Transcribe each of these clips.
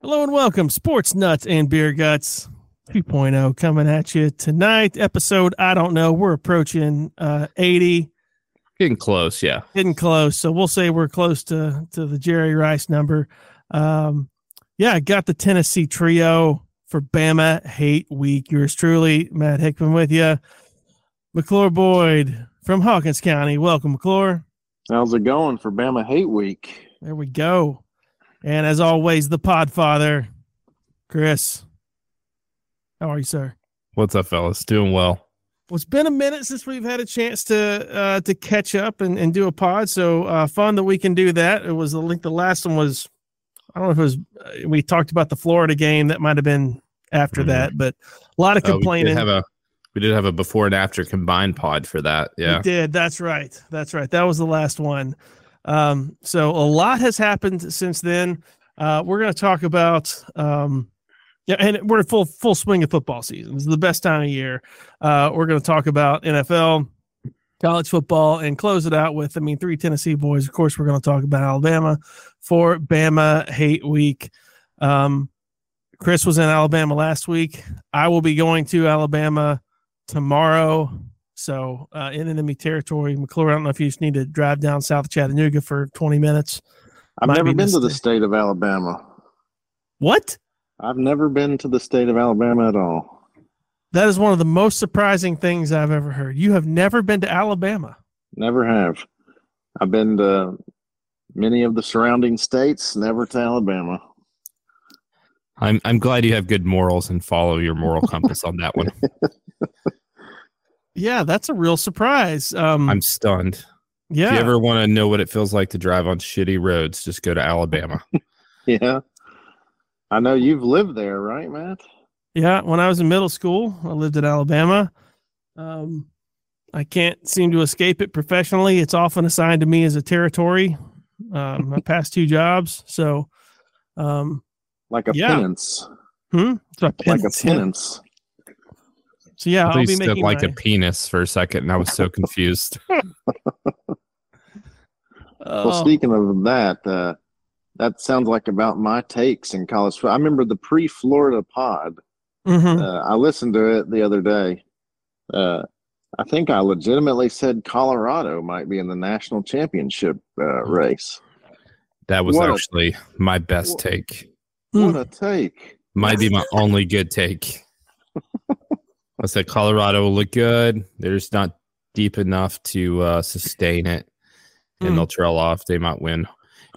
Hello and welcome, Sports Nuts and Beer Guts 2.0 coming at you tonight. Episode, I don't know, we're approaching uh, 80, Getting close, yeah. getting close. So we'll say we're close to, to the Jerry Rice number. Um, yeah, I got the Tennessee trio for Bama Hate Week. Yours truly, Matt Hickman with you. McClure Boyd from Hawkins County. Welcome, McClure. How's it going for Bama Hate Week? There we go. And as always, the Podfather, Chris. How are you, sir? What's up, fellas? Doing well. Well, it's been a minute since we've had a chance to uh, to catch up and, and do a pod. So uh, fun that we can do that. It was the link. the last one was I don't know if it was uh, we talked about the Florida game that might have been after Mhm. that, but a lot of Uh, we complaining. did have a we did have a before and after combined pod for that. Yeah, We did. That's right. That's right. That was the last one. Um, so a lot has happened since then. Uh, we're going to talk about, um, yeah, and we're in full full swing of football season. This is the best time of year. Uh, we're going to talk about NFL, college football, and close it out with, I mean, three Tennessee boys. Of course, we're going to talk about Alabama for Bama Hate Week. Um, Chris was in Alabama last week. I will be going to Alabama tomorrow. So uh, in enemy territory, McClure. I don't know if you just need to drive down South Chattanooga for 20 minutes. I've Might never be been to the state of Alabama. What? I've never been to the state of Alabama at all. That is one of the most surprising things I've ever heard. You have never been to Alabama. Never have. I've been to many of the surrounding states, never to Alabama. I'm I'm glad you have good morals and follow your moral compass on that one. Yeah, that's a real surprise. Um, I'm stunned. yeah, If you ever want to know what it feels like to drive on shitty roads, just go to Alabama. Yeah. I know you've lived there, right, Matt? yeah. When I was in middle school, I lived in Alabama. Um, I can't seem to escape it professionally. It's often assigned to me as a territory. Um, my past two jobs, so um, Like a Yeah. penance. hmm? It's my Like a penance. So yeah, I I'll be said making like my, a penis for a second, and I was so confused. Well, Oh, speaking of that, uh, that sounds like about my takes in college. I remember the pre-Florida pod. mhm. Uh, I listened to it the other day. Uh, I think I legitimately said Colorado might be in the national championship uh, race. That was What a- actually my best what- take. What a take! Might be my only good take. I said Colorado will look good. They're just not deep enough to uh, sustain it, and Hmm. they'll trail off. They might win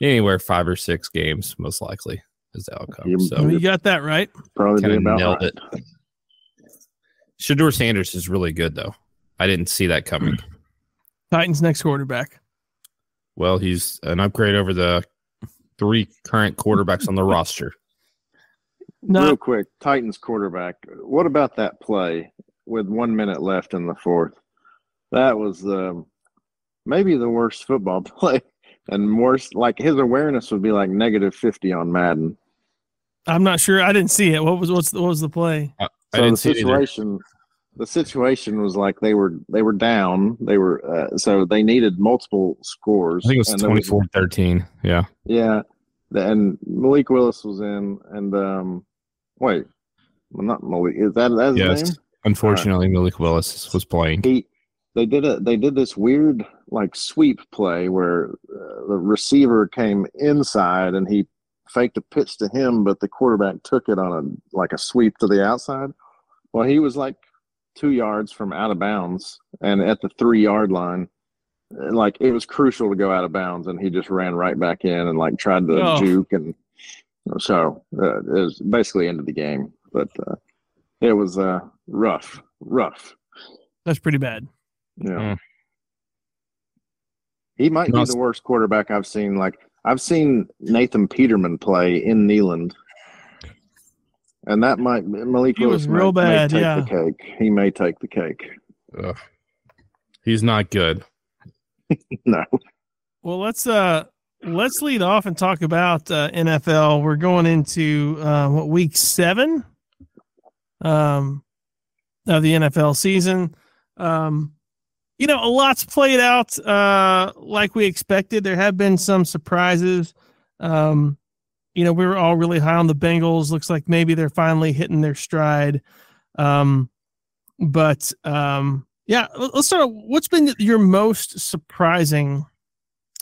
anywhere five or six games, most likely, is the outcome. You- So you got that right. Probably kind be of about nailed right. it. Shedeur Sanders is really good, though. I didn't see that coming. Titans next quarterback. Well, he's an upgrade over the three current quarterbacks on the roster. No, Real quick, Titans quarterback. What about that play with one minute left in the fourth? That was um, maybe the worst football play, and worse. Like his awareness would be like negative fifty on Madden. I'm not sure. I didn't see it. What was what's what was the play? I So didn't the see it situation, the situation was like they were they were down. They were uh, so they needed multiple scores. I think it was and 24 13. Yeah. Yeah, and Malik Willis was in, and um, wait, well, not Malik. Is that that's his Yes. name? Unfortunately, Malik Willis was playing. He they did a they did this weird like sweep play where uh, the receiver came inside and he faked a pitch to him, but the quarterback took it on a like a sweep to the outside. Well, he was like two yards from out of bounds and at the three yard line. Like it was crucial to go out of bounds, and he just ran right back in and like tried to Oh. juke, and so uh, it was basically into the game. But uh, it was uh, rough, rough. That's pretty bad. Yeah. Mm. He might No, be the worst quarterback I've seen. Like I've seen Nathan Peterman play in Neyland. And that might Malik He was Willis real may, may bad, take yeah. the cake. He may take the cake. Ugh. He's not good. No. Well, let's uh let's lead off and talk about uh, NFL. We're going into uh, what week seven um, of the NFL season. Um, you know, a lot's played out uh, like we expected. There have been some surprises. Um, you know, we were all really high on the Bengals. Looks like maybe they're finally hitting their stride. Um, but um, yeah, let's start. What's been your most surprising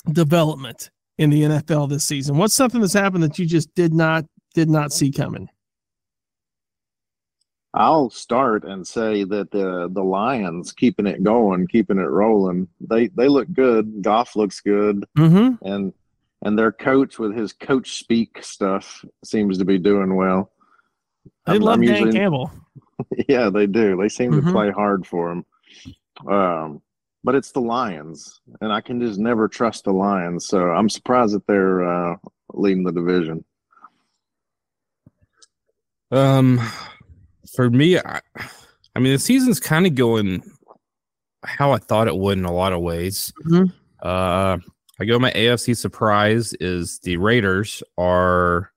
development in the NFL this season? What's something that's happened that you just did not did not see coming? I'll start and say that the the Lions keeping it going, keeping it rolling. They they look good. Goff looks good, mm-hmm. and and their coach with his coach speak stuff seems to be doing well. They I'm, love I'm Dan usually, Campbell. Yeah, they do. They seem mm-hmm. to play hard for him. Um, but it's the Lions, and I can just never trust the Lions. So I'm surprised that they're uh, leading the division. Um, for me, I, I mean, the season's kind of going how I thought it would in a lot of ways. Mm-hmm. Uh, I go my AFC surprise is the Raiders are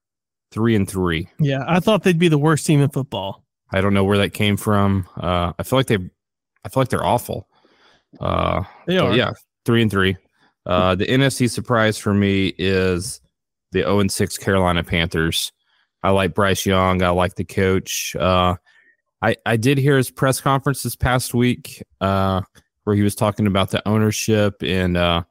three and three. Yeah, I thought they'd be the worst team in football. I don't know where that came from. Uh, I feel like they, I feel like they're awful. Uh, they are. Yeah, three and three. Uh, the NFC surprise for me is the 0 and 6 Carolina Panthers. I like Bryce Young. I like the coach. Uh, I I did hear his press conference this past week uh, where he was talking about the ownership and uh,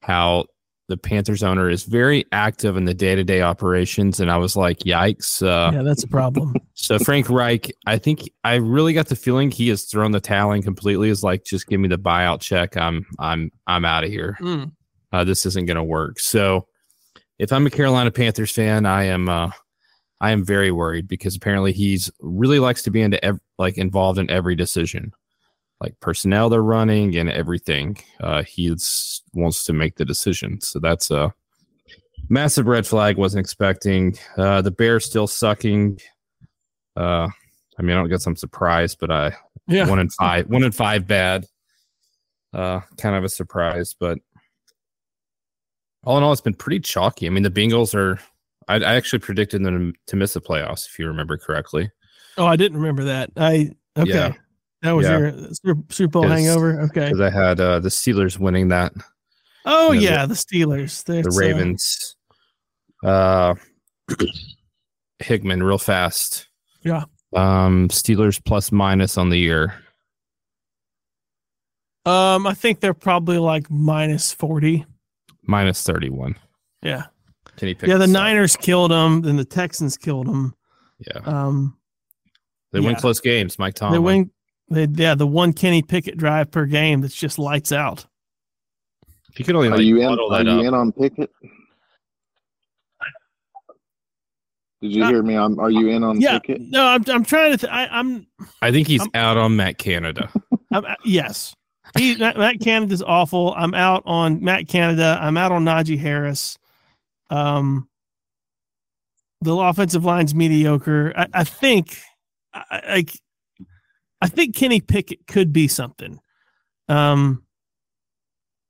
how the Panthers owner is very active in the day to day operations. And I was like, yikes. Uh, yeah, that's a problem. so Frank Reich, I think I really got the feeling he has thrown the towel in completely. Is like, just give me the buyout check. I'm I'm I'm out of here. Mm. Uh, this isn't going to work. So if I'm a Carolina Panthers fan, I am uh, I am very worried because apparently he's really likes to be into ev- like involved in every decision like personnel they're running and everything. Uh, he wants to make the decision. So that's a massive red flag. Wasn't expecting. Uh, the Bears still sucking. Uh, I mean, I don't guess I'm surprised, but I yeah one in five, one in five bad. Uh, kind of a surprise, but all in all, it's been pretty chalky. I mean, the Bengals are. I, I actually predicted them to miss the playoffs, if you remember correctly. Oh, I didn't remember that. I okay. Yeah. That was yeah. your Super Bowl hangover. Okay, because I had uh, the Steelers winning that. Oh you know, yeah, the, the Steelers. That's, the Ravens. Uh, Hickman, real fast. Yeah. Um, Steelers plus minus on the year. Um, I think they're probably like minus forty. Minus thirty-one. Yeah. Can you pick? Yeah, the Niners up? killed them, then the Texans killed them. Yeah. Um, they yeah. win close games. Mike Tomlin. They win. They, yeah, the one Kenny Pickett drive per game that's just lights out. If you could only are you in? Are you in on Pickett? Did you uh, hear me? I'm, are you in on yeah, Pickett? No, I'm. I'm trying to. Th- I, am I think he's I'm, out on Matt Canada. I'm, uh, yes, he Matt, Matt Canada's awful. I'm out on Matt Canada. I'm out on Najee Harris. Um, the offensive line's mediocre. I, I think. I, I I think Kenny Pickett could be something. Um,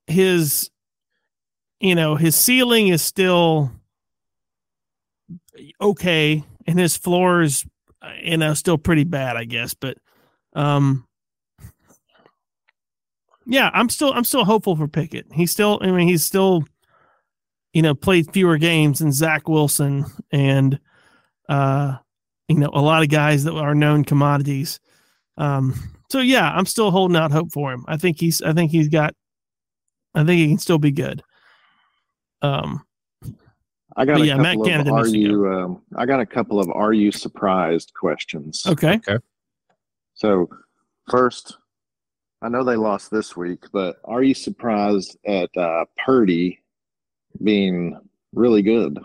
his, you know, his ceiling is still okay, and his floor is, you know, still pretty bad, I guess. But, um, yeah, I'm still, I'm still hopeful for Pickett. He's still, I mean, he's still, you know, played fewer games than Zach Wilson and, uh, you know, a lot of guys that are known commodities. Um, so yeah, I'm still holding out hope for him. I think he's I think he's got I think he can still be good. Um I got a yeah, couple Matt of are you um, I got a couple of are you surprised questions. Okay. Okay. So first, I know they lost this week, but are you surprised at uh, Purdy being really good?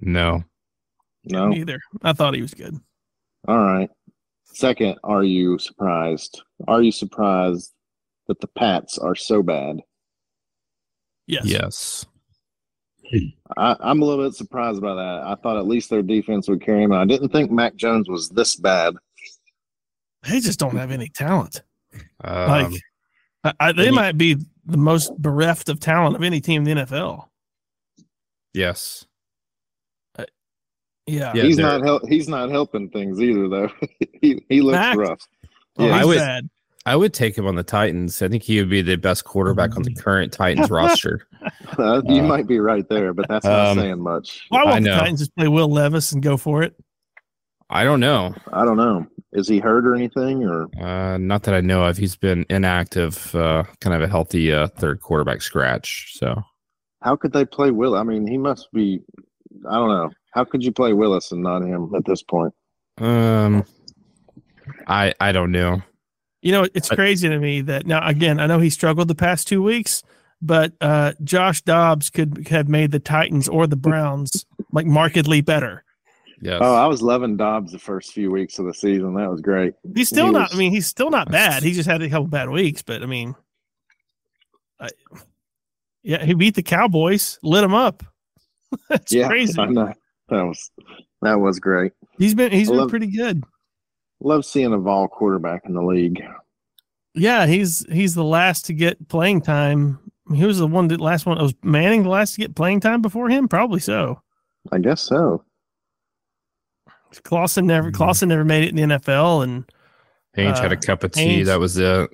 No. No. Neither. I thought he was good. All right. Second, are you surprised? Are you surprised that the Pats are so bad? Yes. Yes. I, am a little bit surprised by that. I thought at least their defense would carry them. I didn't think Mac Jones was this bad. They just don't have any talent. Um, like, I, I, they might be the most bereft of talent of any team in the NFL. Yes. Yeah, yeah he's not help. He's not helping things either, though. he he looks Mac, rough. Oh, yeah, I would. bad. I would take him on the Titans. I think he would be the best quarterback on the current Titans roster. Uh, you Uh, might be right there, but that's not um, saying much. Why I won't the know. Titans just play Will Levis and go for it? I don't know. I don't know. Is he hurt or anything? Or Uh, not that I know of. He's been inactive, uh, kind of a healthy uh, third quarterback scratch. So how could they play Will? I mean, he must be. I don't know. How could you play Willis and not him at this point? um, I I don't know. You know, it's But- crazy to me that now again, I know he struggled the past two weeks, but uh Josh Dobbs could have made the Titans or the Browns like markedly better. Yes. Oh, I was loving Dobbs the first few weeks of the season. That was great. He's still He not. was- I mean, he's still not bad. He just had a couple bad weeks, but I mean, I, yeah, he beat the Cowboys, lit them up. That's yeah, crazy. I know. That was that was great. He's been he's I been love- pretty good. Love seeing a Vol quarterback in the league. Yeah, he's he's the last to get playing time. He was the one that last one. Was Manning the last to get playing time before him? Probably so. I guess so. Clausen never Mhm. Clausen never made it in the NFL, and Ainge had uh, a cup of tea. Ainge- That was it.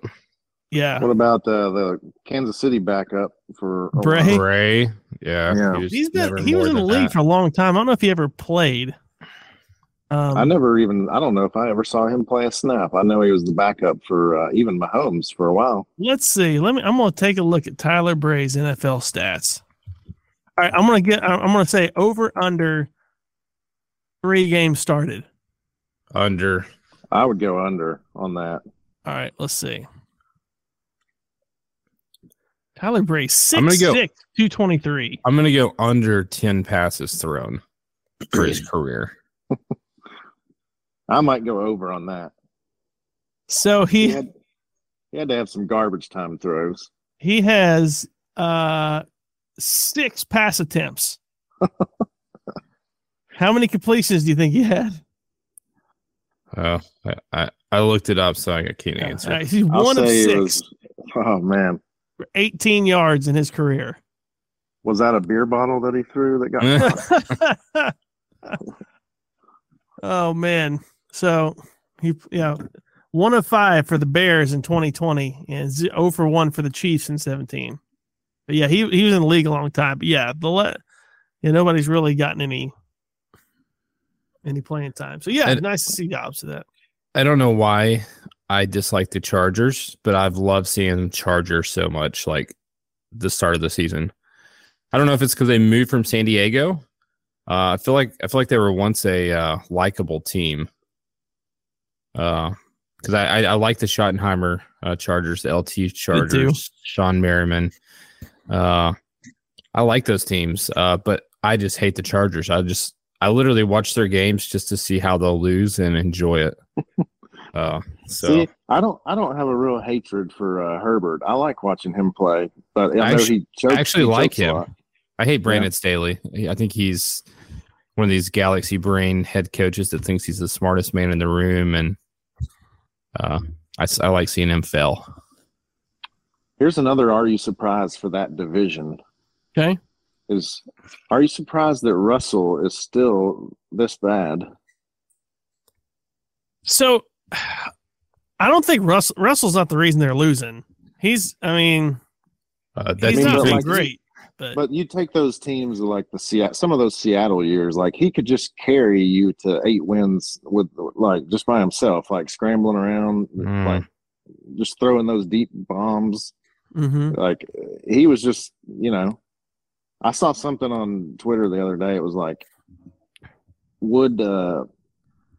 yeah, What about uh, the Kansas City backup for a Bray? Bray. Yeah. Yeah. he was he's been he was in the league that. for a long time. I don't know if he ever played. Um, I never even. I don't know if I ever saw him play a snap. I know he was the backup for uh, even Mahomes for a while. Let's see. Let me. I'm going to take a look at Tyler Bray's NFL stats. All right, I'm going to get. I'm going to say over under three games started. under. I would go under on that. All right, let's see. Tyler Bray, six I'm gonna go- two twenty three. I'm gonna go under ten passes thrown for his career. I might go over on that. So He he had, he had to have some garbage time throws. he has uh six pass attempts. How many completions do you think he had? Oh, I, I, I looked it up, so I can't answer. All right, he's I'll one of say six was. Oh man, 18 yards in his career. was that a beer bottle that he threw that got? oh man. So he yeah, one of five for the Bears in 2020 and 0 for 1 for the Chiefs in 17. But yeah, he he was in the league a long time. But yeah, the le- yeah, nobody's really gotten any any playing time. So yeah, And- nice to see Dobbs to that. I don't know why I dislike the Chargers, but I've loved seeing Chargers so much. Like the start of the season. I don't know if it's because they moved from San Diego. Uh, I feel like I feel like they were once a uh, likable team. Uh, because I, I I like the Schottenheimer uh, Chargers, the LT Chargers, Shawne Merriman. Uh, I like those teams. Uh, but I just hate the Chargers. I just I literally watch their games just to see how they'll lose and enjoy it. Uh, so See, I don't. I don't have a real hatred for uh, Herbert. I like watching him play, but I, I know actu- he chokes. I actually he like him. I hate Brandon Staley. I think he's one of these galaxy brain head coaches that thinks he's the smartest man in the room, and uh, I, s- I like seeing him fail. Here's another. Are you surprised for that division? Okay. Is are you surprised that Russell is still this bad? So I don't think Russell Russell's not the reason they're losing. He's I mean, Uh, that he's not like- great. But, But you take those teams like the Seattle, some of those Seattle years, like he could just carry you to eight wins with like just by himself, like scrambling around, Mm. like just throwing those deep bombs. Mhm. Like he was just, you know, I saw something on Twitter the other day. It was like, would uh,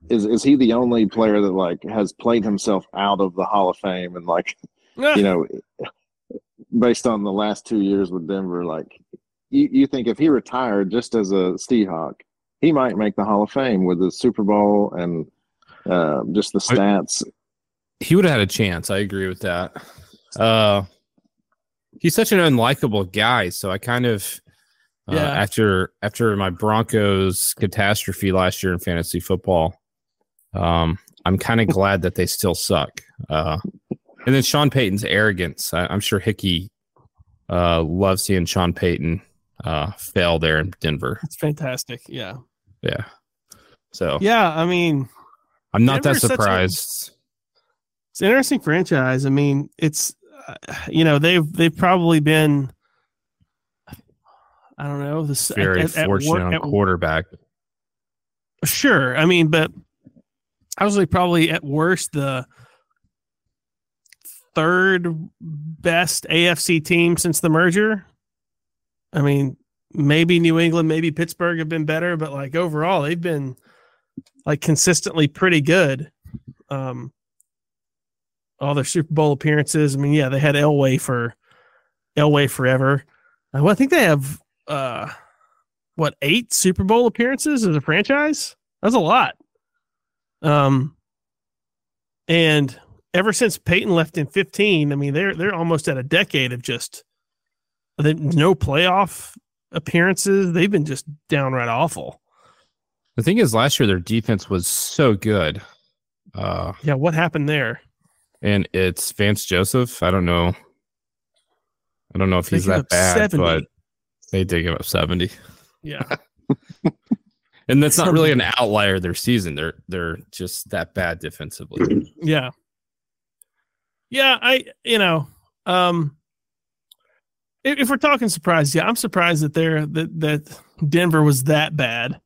is is he the only player that like has played himself out of the Hall of Fame and like you know, based on the last two years with Denver, like you, you think if he retired just as a Seahawk, he might make the Hall of Fame with the Super Bowl and uh, just the I- stats. he would have had a chance. I agree with that. Uh, he's such an unlikable guy, so I kind of uh, Yeah. after after my Broncos catastrophe last year in fantasy football, um, I'm kind of glad that they still suck. Uh, and then Sean Payton's arrogance. I, I'm sure Hickey uh, loves seeing Sean Payton uh, fail there in Denver. It's fantastic. Yeah. Yeah. So Yeah, I mean, I'm not Denver's that such a- surprised. It's an interesting franchise. I mean, it's uh, you know they've they've probably been I don't know this Very at- at fortunate at- quarterback. Sure, I mean, but I was like probably at worst the third best AFC team since the merger. I mean, maybe New England, maybe Pittsburgh have been better, but like overall, they've been like consistently pretty good. Um, all their Super Bowl appearances. I mean, yeah, they had Elway for Elway forever. Uh, well, I think they have uh, what eight Super Bowl appearances as a franchise. That's a lot. Um, and ever since Peyton left in 15, I mean, they're they're almost at a decade of just no playoff appearances. They've been just downright awful. The thing is, last year their defense was so good. Uh, Yeah, what happened there? and it's Vance Joseph. I don't know. I don't know if They he's that bad, 70. but they did give up 70. Yeah, And that's not really an outlier their season. They're they're just that bad defensively. yeah, yeah. I you know, um, if, if we're talking surprise, yeah, I'm surprised that they're that that Denver was that bad.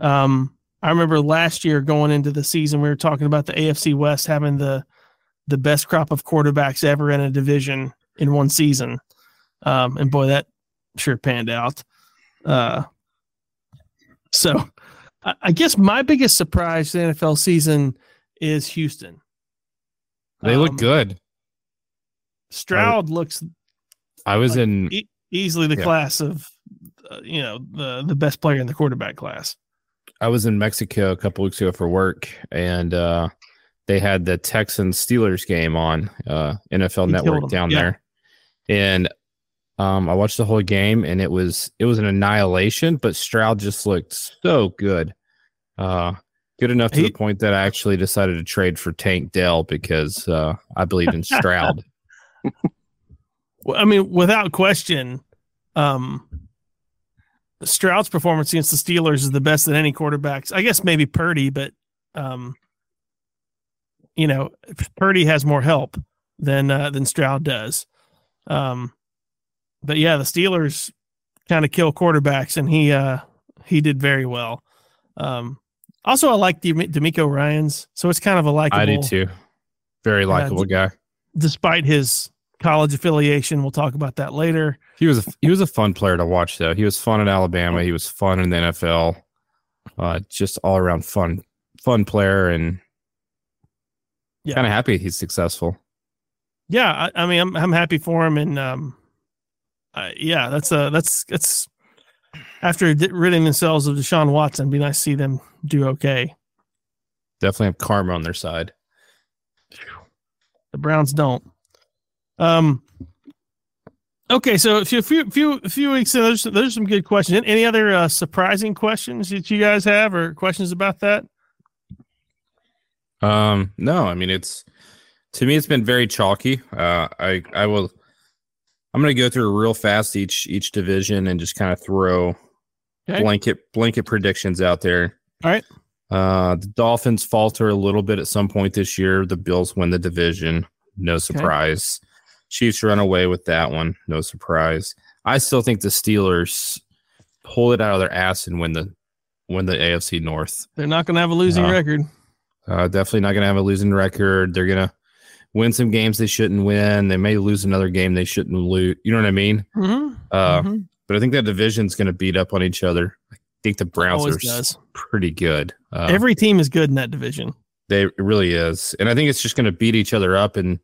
Um, I remember last year going into the season, we were talking about the AFC West having the the best crop of quarterbacks ever in a division in one season. Um, and boy, that sure panned out. Uh, so I, I guess my biggest surprise the NFL season is Houston. They Um, look good. Stroud looks I was like, in e- easily the Yeah. class of, uh, you know, the the best player in the quarterback class. I was in Mexico a couple weeks ago for work, and uh, they had the Texans Steelers game on uh, NFL He Network down yeah. there, and um, I watched the whole game, and it was it was an annihilation. But Stroud just looked so good, uh, good enough to He- the point that I actually decided to trade for Tank Dell because uh, I believed in Stroud. Well, I mean, without question, um, Stroud's performance against the Steelers is the best that any quarterbacks. I guess maybe Purdy, but um, you know, Purdy has more help than uh, than Stroud does. Um, but yeah, the Steelers kind of kill quarterbacks, and he uh, he did very well. Um, also, I like Dem- DeMeco Ryans, so it's kind of a likable. I do too. Very likable guy. despite his college affiliation. We'll talk about that later. He was a, he was a fun player to watch though. He was fun in Alabama. He was fun in the NFL. Uh, just all around fun, fun player, and Yeah. kind of happy he's successful. Yeah, I, I mean, I'm I'm happy for him, and um, uh, yeah, that's uh that's that's after ridding themselves of Deshaun Watson, it'd be nice to see them do okay. Definitely have karma on their side. The Browns don't. Um. Okay, so a few few few, few weeks in, there's there's some good questions. Any other uh, surprising questions that you guys have, or questions about that? Um, no, I mean it's to me it's been very chalky. Uh, I I will. I'm going to go through real fast each each division and just kind of throw Okay. blanket blanket predictions out there. All right. Uh, the Dolphins falter a little bit at some point this year. The Bills win the division. No surprise. Chiefs run away with that one. No surprise. I still think the Steelers pull it out of their ass and win the win the AFC North. They're not going to have a losing No. record. Uh, definitely not going to have a losing record. They're going to win some games they shouldn't win. They may lose another game they shouldn't lose. You know what I mean? Mm-hmm. Uh, Mhm. But I think that division's going to beat up on each other. I think the Browns are does. pretty good. Uh, Every team is good in that division. they it really is, and I think it's just going to beat each other up. And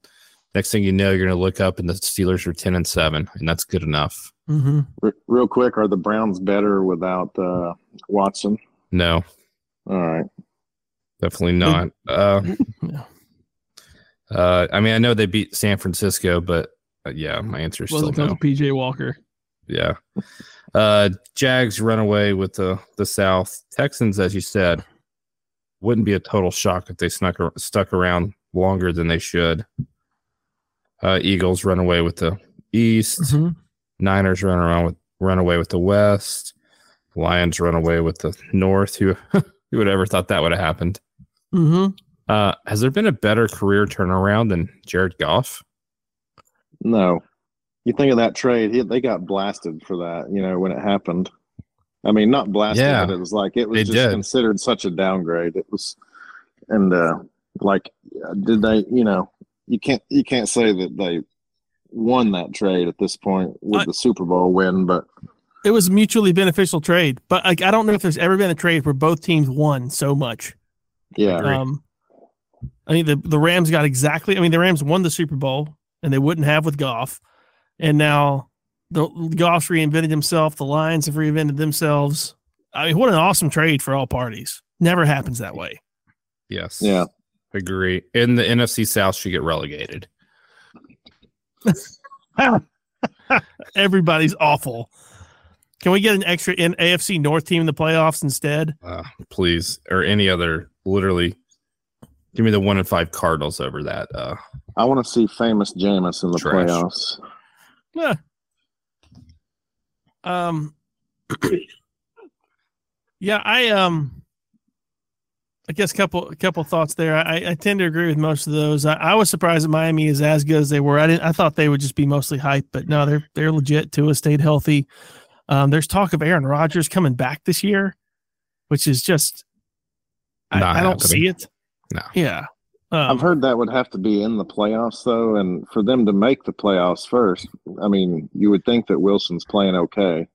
next thing you know, you're going to look up and the Steelers are ten and seven, and that's good enough. Mm-hmm. R- real quick, are the Browns better without uh, Watson? No, All right. definitely not. Uh, Yeah. uh, I mean, I know they beat San Francisco, but uh, yeah, my answer is Well, still no. PJ Walker. Yeah. Uh Jags run away with the the South. Texans, as you said, wouldn't be a total shock if they snuck ar- stuck around longer than they should. Uh Eagles run away with the East. Mhm. Niners run around with run away with the West. Lions run away with the North. Who who would ever thought that would have happened? Mhm. Uh, has there been a better career turnaround than Jared Goff? No. You think of that trade, he, they got blasted for that, you know, when it happened. I mean, not blasted, Yeah. but it was like it was They just did. considered such a downgrade. It was, and uh, like, did they? You know, you can't you can't say that they won that trade at this point with I- the Super Bowl win, but It was a mutually beneficial trade, but like I don't know if there's ever been a trade where both teams won so much. yeah, Um, I think the the Rams got exactly. I mean, the Rams won the Super Bowl, and they wouldn't have with Goff, and now the Goff's reinvented himself. The Lions have reinvented themselves. I mean, what an awesome trade for all parties. Never happens that way. Yes. yeah. Agree. And the NFC South should get relegated. Everybody's awful. Can we get an extra in AFC North team in the playoffs instead? Uh, please. Or any other literally give me the one and five Cardinals over that. Uh I want to see famous Jameis in the Trash. playoffs. Yeah. Um. yeah, I um. I guess a couple a couple thoughts there. I, I tend to agree with most of those. I, I was surprised that Miami is as good as they were. I didn't. I thought they would just be mostly hype, but no, they're they're legit. Tua stayed healthy. Um, there's talk of Aaron Rodgers coming back this year, which is just I, I don't happening. see it. No. Yeah. Um, I've heard that would have to be in the playoffs though, and for them to make the playoffs first, I mean, you would think that Wilson's playing okay.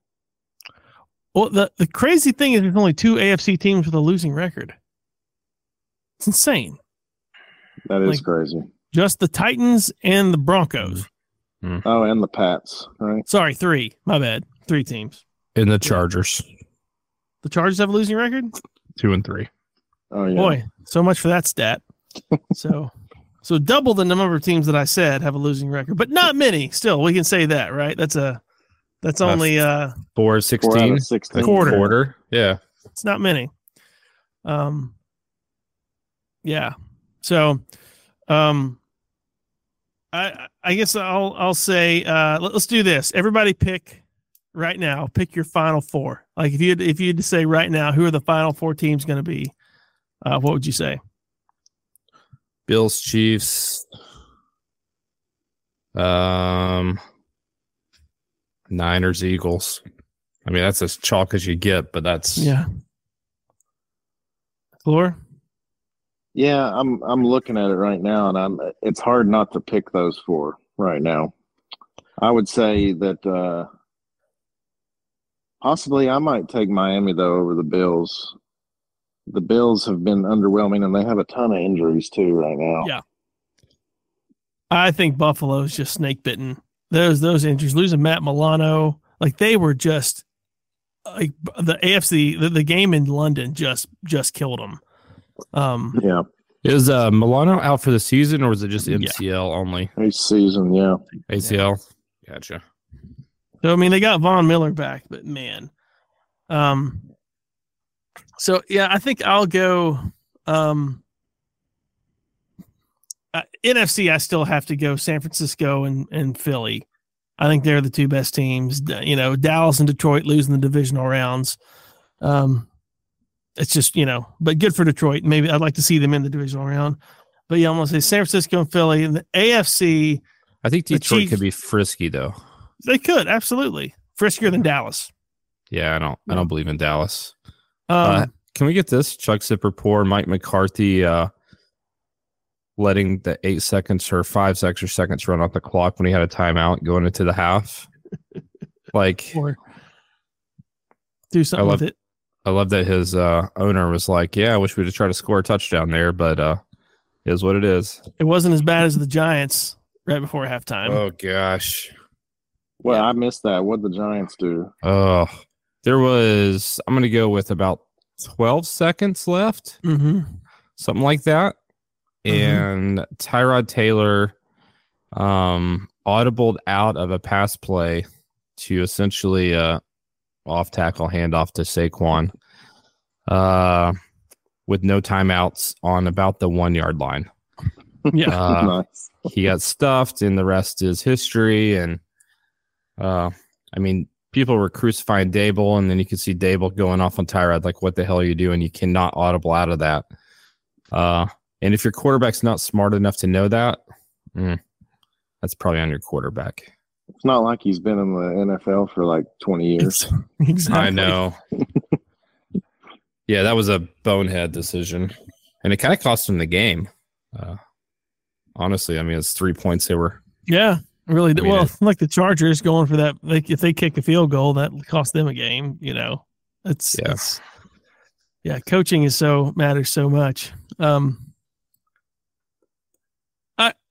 Well, the, the crazy thing is there's only two AFC teams with a losing record. It's insane. That is Like- crazy. Just the Titans and the Broncos. Oh, and the Pats, right? Sorry, three. My bad. Three teams. in the Chargers. The Chargers have a losing record? Two and three. Oh yeah. Boy, so much for that stat. so so double the number of teams that I said have a losing record, but not many. Still, we can say that, right? That's a that's Uh, only uh Four Four out sixteen. of sixteen. Quarter. Quarter. Yeah. it's not many. Um yeah. So um I I guess I'll I'll say uh let, us do this. Everybody pick right now. Pick your final four. Like if you if you had to say right now who are the final four teams going to be, uh what would you say? Bills, Chiefs. Um, Niners, Eagles. I mean, that's as chalk as you get, but that's Yeah. Floor? Yeah, I'm I'm looking at it right now, and I'm. It's hard not to pick those four right now. I would say that uh, possibly I might take Miami though over the Bills. The Bills have been underwhelming, and they have a ton of injuries too right now. Yeah. I think Buffalo's just snake bitten. Those those injuries, losing Matt Milano, like they were just like the AFC, the, the game in London just just killed them. Um, Yeah, Is uh, Milano out for the season, or was it just Yeah. MCL only? each season. Yeah, ACL. Gotcha. so I mean they got Von Miller back, but man, um, so yeah, I think I'll go. Um, uh, NFC, I still have to go San Francisco and and Philly. I think they're the two best teams. You know, Dallas and Detroit losing the divisional rounds. Um, it's just you know, but good for Detroit. Maybe I'd like to see them in the divisional round. But yeah, I'm gonna say San Francisco and Philly. And the AFC, I think Detroit Chiefs- could be frisky though. they could absolutely friskier than Dallas. Yeah, I don't. I don't believe in Dallas. Um, Uh, Can we get this? Chuck Zipper poor Mike McCarthy uh, letting the eight seconds or five extra seconds run off the clock when he had a timeout going into the half. like or do something love- with it. I love that his uh, owner was like, "Yeah, I wish we'd have tried to score a touchdown there, but uh, it is what it is." It wasn't as bad as the Giants right before halftime. Oh gosh. well, Yeah. I missed that. What the Giants do? Oh, there was. I'm going to go with about 12 seconds left. hmm something like that. Mhm. And Tyrod Taylor um audibled out of a pass play to essentially uh off tackle handoff to Saquon uh with no timeouts on about the one yard line. Yeah. Uh, nice. he got stuffed and the rest is history and uh I mean people were crucifying Daboll and then you could see Daboll going off on Tyrod like what the hell are you doing? You cannot audible out of that. Uh And if your quarterback's not smart enough to know that, mm, that's probably on your quarterback. It's not like he's been in the NFL for like 20 years. exactly. I know. yeah, that was a bonehead decision, and it kind of cost him the game. Uh, honestly, I mean, it's three points they were. Yeah, really. I mean, well, it- like the Chargers going for that. Like if they kick a field goal, that cost them a game. You know, it's Yeah. it's yeah. Coaching is so matters so much. Um, I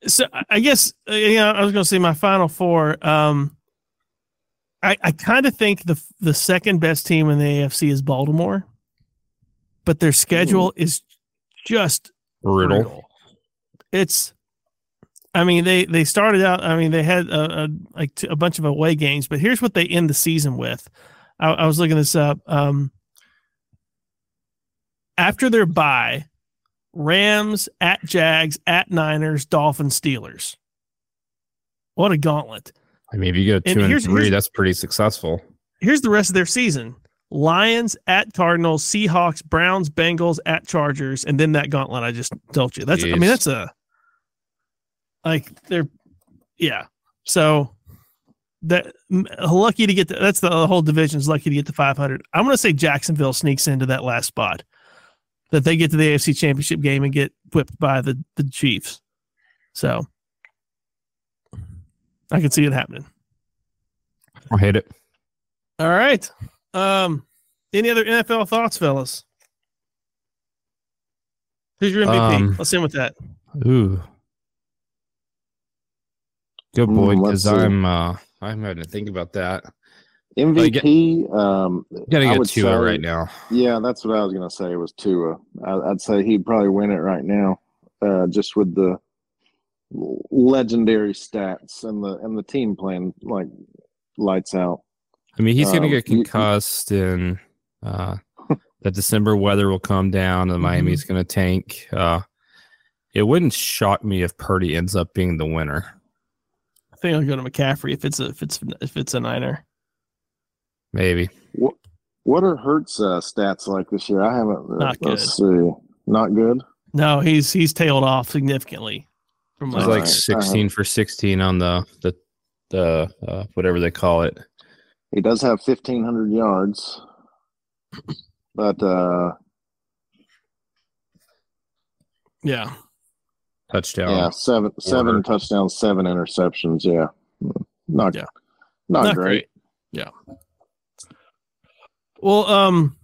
so I- guess uh, you know I was going to say my final four. Um, I I kind of think the the second best team in the AFC is Baltimore, but their schedule is just Brutal. It's, I mean, they they started out. I mean, they had a, a like t- a bunch of away games, but here's what they end the season with. I, I was looking this up. Um, after their bye, Rams at Jags at Niners, Dolphins, Steelers. What a gauntlet! I mean, if you go two and here's- three, here's- that's pretty successful. Here's the rest of their season: Lions at Cardinals, Seahawks, Browns, Bengals at Chargers, and then that gauntlet I just told you. That's I mean that's a like they're yeah. So that lucky to get the, that's the whole division's lucky to get the 500. I'm going to say Jacksonville sneaks into that last spot. That they get to the AFC Championship game and get whipped by the the Chiefs. So I can see it happening. I hate it. All right. Um, any other NFL thoughts, fellas? Who's your MVP? Um, Let's end with that. Ooh. Good Mm, boy, because. I'm uh I'm having to think about that. MVP, um, gotta get Tua say- right now. yeah, that's what I was gonna say was Tua. I, I'd say he'd probably win it right now, uh, just with the legendary stats and the and the team playing like lights out. I mean, he's gonna Um, get you- you- and uh, the December weather will come down, and Miami's gonna tank. Uh, it wouldn't shock me if Purdy ends up being the winner. I think I'll go to McCaffrey if it's a if it's if it's a Niner. Maybe. What What are Hurts uh, stats like this year? I haven't. Uh, Not let's see. Not good. No, he's he's tailed off significantly from It was last like Alright, sixteen for sixteen on the the the uh, whatever they call it. He does have fifteen hundred yards, but uh, yeah. Touchdown. yeah, seven seven Order. touchdowns, seven interceptions. Yeah, not Yeah. not, Not great. great. Yeah. Well, um,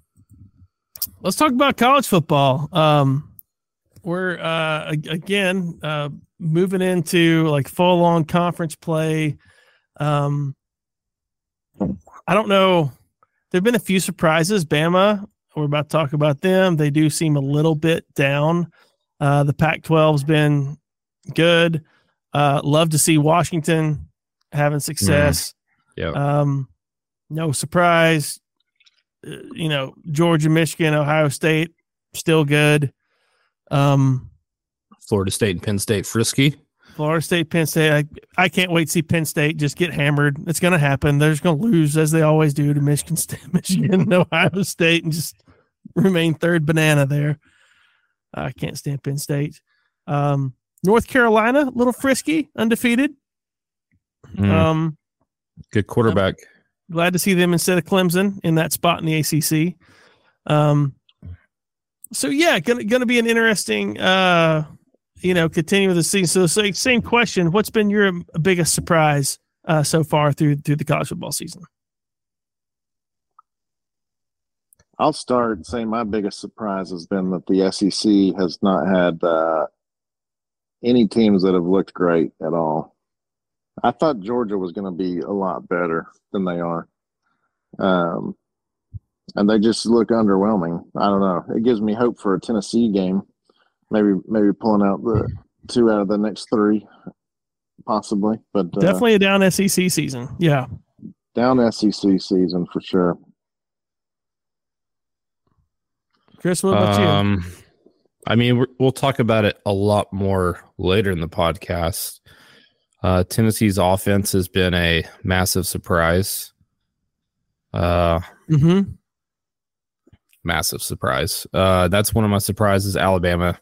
let's talk about college football. Um, we're uh again uh moving into like full on conference play. Um, I don't know. There've been a few surprises. Bama, we're about to talk about them. They do seem a little bit down. Uh, the Pac-12's been good. Uh, love to see Washington having success. Yeah. Um, no surprise. Uh, you know, Georgia, Michigan, Ohio State, still good. Um, Florida State and Penn State frisky. Florida State, Penn State. I, I can't wait to see Penn State just get hammered. It's going to happen. They're just going to lose as they always do to Michigan State, Michigan, and Ohio State, and just remain third banana there. I can't stand Penn State. Um, North Carolina, a little frisky, undefeated. Mm, Um, good quarterback. Glad to see them instead of Clemson in that spot in the ACC. Um, so yeah, gonna gonna be an interesting, uh, you know, continue with the season. So, so same question: What's been your biggest surprise uh, so far through through the college football season? I'll start saying my biggest surprise has been that the SEC has not had uh, any teams that have looked great at all. I thought Georgia was going to be a lot better than they are. Um, and they just look underwhelming. I don't know. It gives me hope for a Tennessee game. Maybe maybe pulling out the two out of the next three, possibly. But uh, Definitely a down SEC season. Yeah, down SEC season for sure. Chris, what about you? Um, I mean, we're, we'll talk about it a lot more later in the podcast. Uh, Tennessee's offense has been a massive surprise. Uh, Mm-hmm. massive surprise. Uh, that's one of my surprises. Alabama.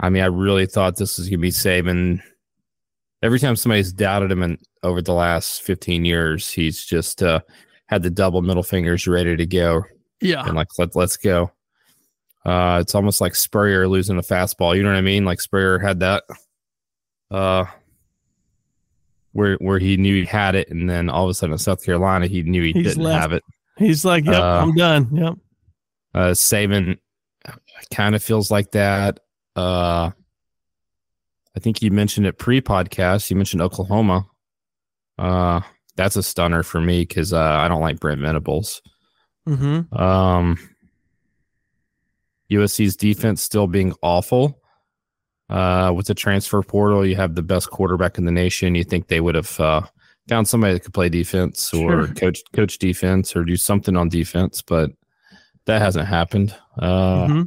I mean, I really thought this was gonna be Saban. Every time somebody's doubted him in, over the last 15 years, he's just uh, had the double middle fingers ready to go Yeah. and like let let's go. Uh, it's almost like Spurrier losing a fastball. You know what I mean? Like Spurrier had that, uh, where where he knew he had it, and then all of a sudden in South Carolina, he knew he He's didn't left. have it. He's like, yep, Uh, I'm done. Yep. Uh, Saban kind of feels like that. Uh, I think you mentioned it pre-podcast. You mentioned Oklahoma. Uh, that's a stunner for me because uh, I don't like Brent Venables. Mm-hmm. Um, USC's defense still being awful. Uh, with the transfer portal, you have the best quarterback in the nation. You think they would have uh, found somebody that could play defense or Sure. coach coach defense or do something on defense, but that hasn't happened. Uh, hmm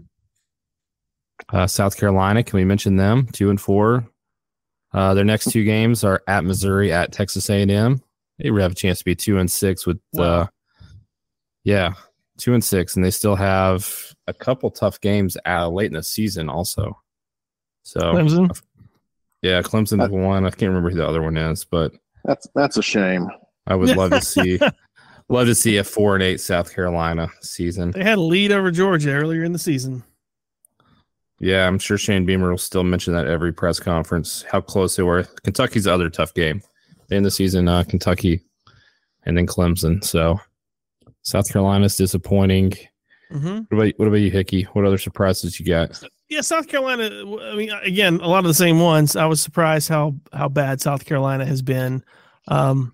uh, South Carolina, can we mention them? Two and four. Uh, their next two games are at Missouri, at Texas A&M. They would have a chance to be two and six with, uh, Wow. yeah, two and six, and they still have a couple tough games uh, late in the season, also. So Clemson. yeah, Clemson Uh, one. I can't remember who the other one is, but That's that's a shame. I would love to see, love to see a four and eight South Carolina season. They had a lead over Georgia earlier in the season. Yeah, I'm sure Shane Beamer will still mention that every press conference how close they were. Kentucky's the other tough game. They end the season, uh, Kentucky, and then Clemson. So South Carolina's disappointing. Mm-hmm. What about what about you, Hickey? What other surprises you got? Yeah, South Carolina. I mean, again, a lot of the same ones. I was surprised how how bad South Carolina has been. Um,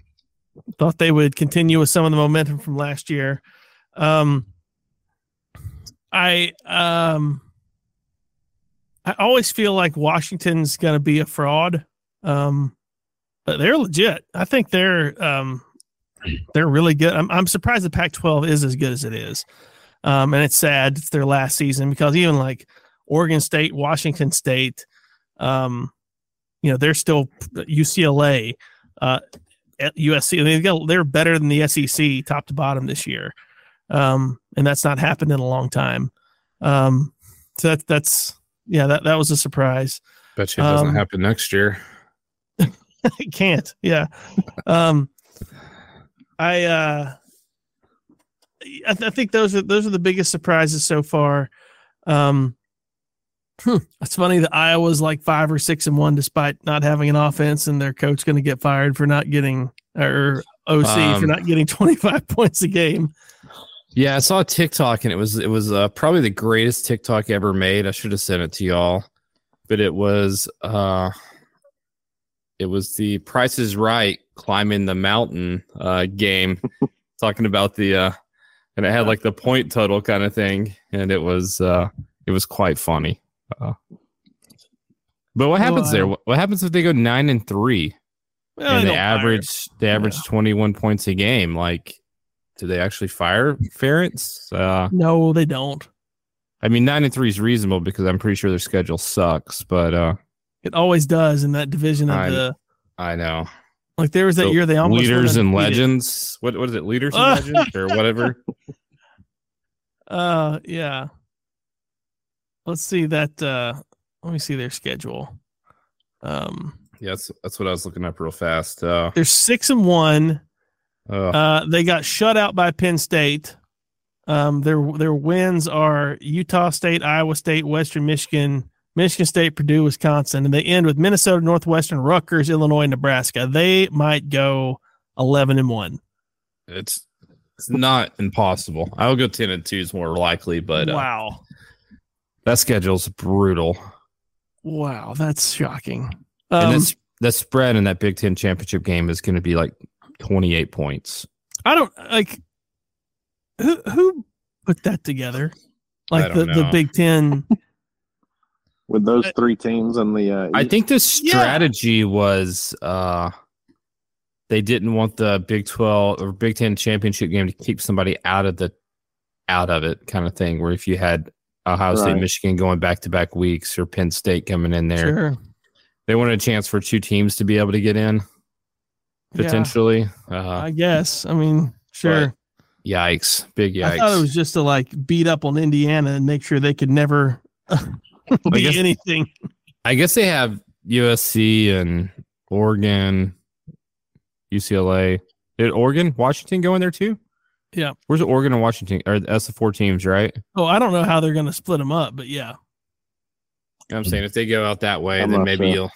thought they would continue with some of the momentum from last year. Um, I um, I always feel like Washington's going to be a fraud. Um, but they're legit. I think they're um, they're really good. I'm I'm surprised the Pac-12 is as good as it is. Um, and it's sad it's their last season because even like Oregon State, Washington State, um, you know, they're still UCLA, uh, at USC. They've got, they're better than the SEC top to bottom this year. Um, and that's not happened in a long time. Um, so that, that's, yeah, that, that was a surprise. Bet you it doesn't Um, happen next year. it can't. Yeah. Um, I, uh, I, th- I think those are those are the biggest surprises so far. Um, hmm, it's funny that Iowa's like five or six and one despite not having an offense, and their coach going to get fired for not getting or OC for Um, not getting twenty five points a game. Yeah, I saw a TikTok and it was it was uh, probably the greatest TikTok ever made. I should have sent it to y'all, but it was uh, it was the Price is Right climbing the mountain uh, game, talking about the uh, and it had like the point total kind of thing, and it was uh, it was quite funny. Uh, but what happens there? What, what happens if they go nine and three Well, and they don't fire. average they average Yeah. twenty one points a game? Like, do they actually fire Ferentz? Uh, No, they don't. I mean, nine and three is reasonable because I'm pretty sure their schedule sucks. But uh, It always does in that division of I'm- the I know like. There was that So, year they almost leaders and legends. What what is it? Leaders and legends or whatever. Uh, yeah. Let's see that. Uh, let me see their schedule. Um, Yeah, that's that's what I was looking up real fast. Uh, they're six and one. uh, Uh, they got shut out by Penn State. Um, their their wins are Utah State, Iowa State, Western Michigan, Michigan State, Purdue, Wisconsin, and they end with Minnesota, Northwestern, Rutgers, Illinois, Nebraska. They might go eleven and one. it's it's not impossible. I'll go ten and two is more likely, but uh, wow, that schedule's brutal. wow, that's shocking. and Um, this the spread in that Big Ten championship game is going to be like twenty eight points. I don't like who who put that together, like the, don't the know. Big Ten. With those three teams and the uh, I think the Yeah. strategy was uh they didn't want the Big 12 or Big 10 championship game to keep somebody out of the out of it kind of thing where if you had Ohio State, Michigan going back to back weeks or Penn State coming in there, Sure, they wanted a chance for two teams to be able to get in Yeah. potentially. Uh, I guess. I mean, sure. yikes, big yikes. I thought it was just to like beat up on Indiana and make sure they could never I be guess- anything. I guess they have USC and Oregon, UCLA. Did Oregon, Washington go in there too? Yeah. Where's Oregon and Washington? Or that's the four teams, right? Oh, I don't know how they're going to split them up, but yeah. You know what I'm saying if they go out that way, I'm then maybe sure. you'll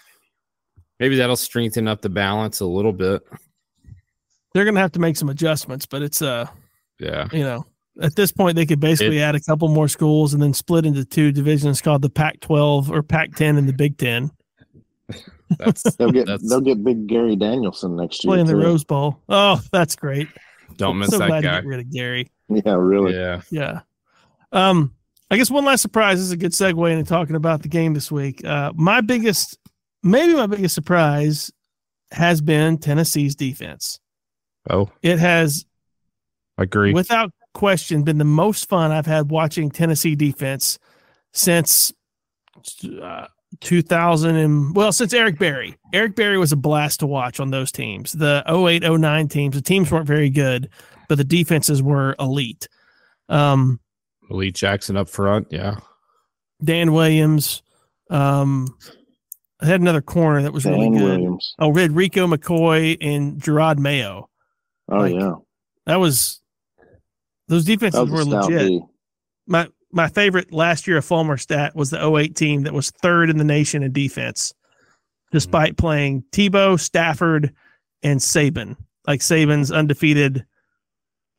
maybe that'll strengthen up the balance a little bit. They're going to have to make some adjustments, but it's uh, Yeah. you know, at this point they could basically add a couple more schools and then split into two divisions called the Pac-12 or Pac-10 and the Big 10, That's They'll get That's- they'll get big Gary Danielson next year. playing the. Rose Bowl. Oh, that's great. Don't miss so that glad to get rid of Gary. Yeah, really. Yeah. Yeah. Um, I guess one last surprise is a good segue into talking about the game this week. Uh, my biggest, maybe my biggest surprise has been Tennessee's defense. Oh, It has, I agree. without question, been the most fun I've had watching Tennessee defense since uh, 2000 and well, since Eric Berry. Eric Berry was a blast to watch on those teams. The 08 09 teams, the teams weren't very good, but the defenses were elite. Um, Lee Jackson up front. Yeah. Dan Williams. Um, I had another corner that was really good. Williams. Oh, read Rico McCoy and Jerod Mayo. Oh Like, yeah, That was those defenses that was were legit. D. My my favorite last year of Fulmer stat was the 08 team that was third in the nation in defense, despite Mm-hmm. playing Tebow, Stafford, and Saban. Like Saban's undefeated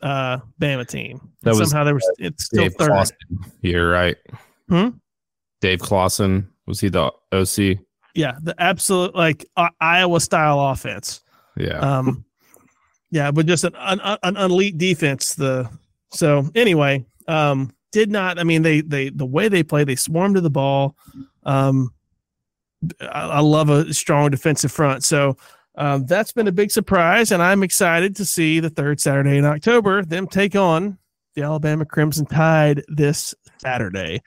uh Bama team. That And was somehow they were it's still Dave third. You're right. Hmm? Dave Clawson. Was he the OC? Yeah, the absolute like uh, Iowa style offense. Yeah. Um, yeah, but just an, an an elite defense. The so anyway, um, did not. I mean, they they the way they play, they swarm to the ball. Um, I, I love a strong defensive front. So um, that's been a big surprise, and I'm excited to see the third Saturday in October them take on the Alabama Crimson Tide this Saturday.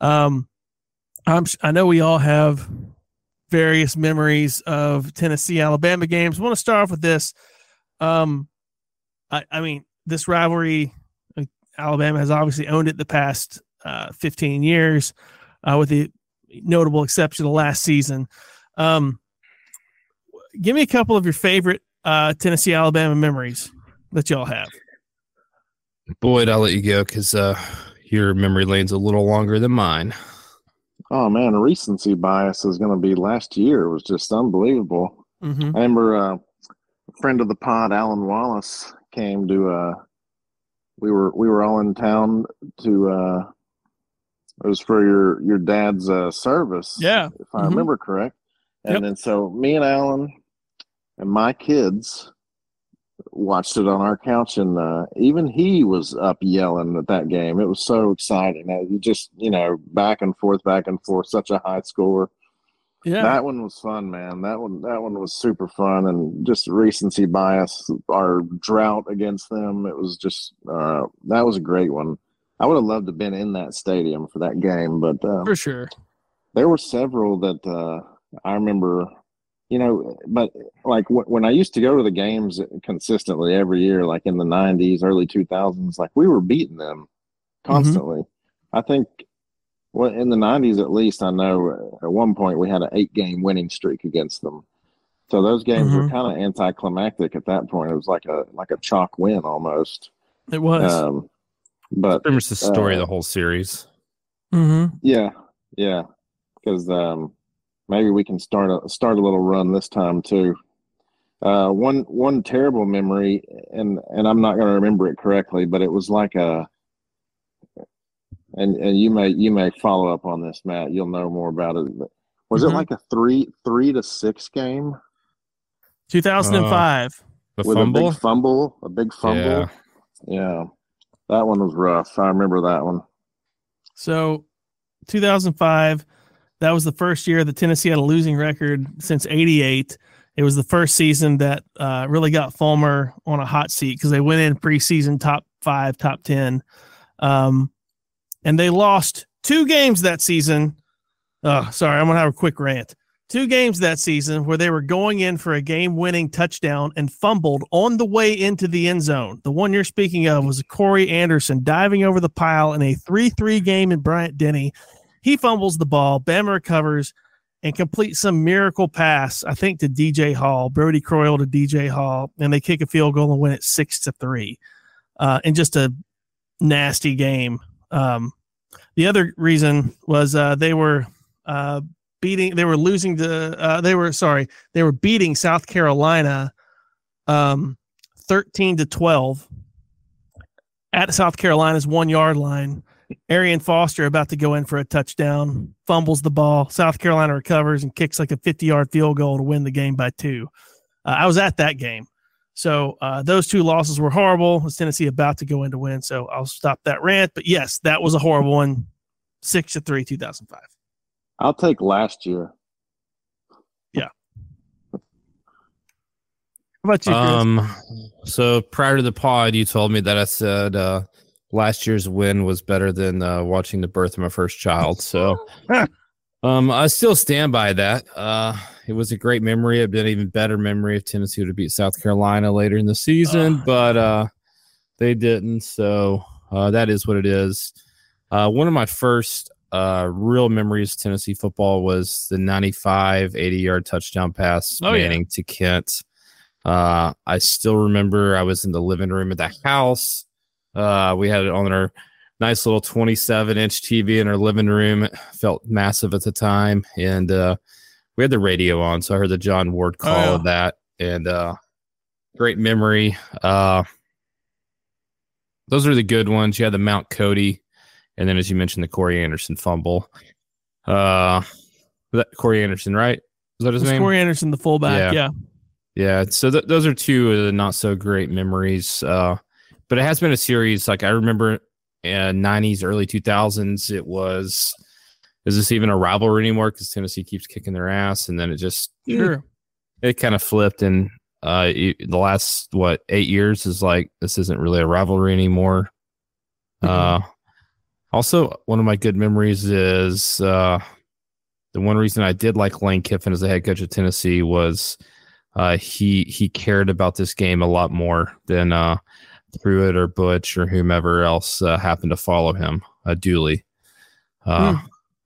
Um, I'm I know we all have various memories of Tennessee Alabama games. I want to start off with this. Um, I, I mean, this rivalry, Alabama has obviously owned it the past uh, 15 years, uh, with the notable exception of last season. Um, give me a couple of your favorite uh, Tennessee Alabama memories that y'all have. Boyd, I'll let you go because uh, your memory lane's a little longer than mine. Oh man, recency bias is going to be last year It was just unbelievable. Mm-hmm. I remember uh, a friend of the pod, Alan Wallace, came to. Uh, we were we were all in town to. Uh, it was for your your dad's uh, service. Yeah. if I Mhm. remember correct. And Yep. then so me and Alan and my kids watched it on our couch, and uh, even he was up yelling at that game. It was so exciting. Uh, you just you know back and forth, back and forth, such a high score. Yeah. That one was fun, man. That one that one was super fun and just recency bias. Our drought against them, it was just uh, that was a great one. I would have loved to have been in that stadium for that game, but uh, for sure. there were several that uh, I remember. You know, but like w- when I used to go to the games consistently every year, like in the '90s, early 2000s, like we were beating them constantly. I think well, in the '90s, at least, I know at one point we had an eight-game winning streak against them. So those games were Mhm. kind of anticlimactic at that point. It was like a like a chalk win almost. It was. Um, but Pretty much the story of Uh, the whole series. mm-hmm. yeah, yeah, because um, maybe we can start a start a little run this time too. Uh, one one terrible memory, and and I'm not going to remember it correctly, but it was like a. And and you may you may follow up on this, Matt. You'll know more about it. But was Mhm. it like a three three to six game 2005. The with fumble. a big fumble, a big fumble? Yeah. yeah, that one was rough. I remember that one. So 2005, that was the first year that Tennessee had a losing record since 88. It was the first season that uh, really got Fulmer on a hot seat because they went in preseason top five, top 10. Um, and they lost two games that season. Oh, sorry, I'm going to have a quick rant. Two games that season where they were going in for a game winning touchdown and fumbled on the way into the end zone. The one you're speaking of was Corey Anderson diving over the pile in a 3 3 game in Bryant Denny. He fumbles the ball, Bama recovers, and completes some miracle pass, I think to DJ Hall, Brody Croyle to DJ Hall, and they kick a field goal and win it six to three. Uh, in just a nasty game. Um, the other reason was uh, they were uh, beating, they were losing to, uh, they were sorry, they were beating South Carolina um, 13 to 12 at South Carolina's one yard line. Arian Foster about to go in for a touchdown, fumbles the ball. South Carolina recovers and kicks like a 50 yard field goal to win the game by two. Uh, I was at that game. So uh, those two losses were horrible. Was Tennessee about to go into win? So I'll stop that rant. But yes, that was a horrible one. Six to three, 2005. I'll take last year. Yeah. How about you, Chris? Um, so prior to the pod, you told me that I said uh, last year's win was better than uh, watching the birth of my first child. So, um, I still stand by that. Uh, it was a great memory. It'd been an even better memory if Tennessee would have beat South Carolina later in the season, Oh. but uh, they didn't. So uh, that is what it is. Uh, one of my first uh, real memories of Tennessee football was the 95 80 yard touchdown pass Oh, yeah. Manning to Kent. Uh, I still remember I was in the living room of the house. Uh, we had it on our nice little 27 inch TV in our living room. It felt massive at the time. And uh, we had the radio on. So I heard the John Ward call Oh, yeah. of that. And uh, great memory. Uh, those are the good ones. You had the Mount Cody. And then, as you mentioned, the Corey Anderson fumble. Uh, that Corey Anderson, right? Is that his name? Corey Anderson, the fullback. Yeah. Yeah, so th- those are two of the not so great memories. Uh, but it has been a series. Like I remember, in '90s, early 2000s, it was. Is this even a rivalry anymore? Because Tennessee keeps kicking their ass, and then it just Sure. it kind of flipped. And uh, it- the last what eight years is like this isn't really a rivalry anymore. Uh, also, one of my good memories is uh, the one reason I did like Lane Kiffin as the head coach of Tennessee was uh, he he cared about this game a lot more than uh, Pruitt or Butch or whomever else uh, happened to follow him. Uh, Dooley. Uh,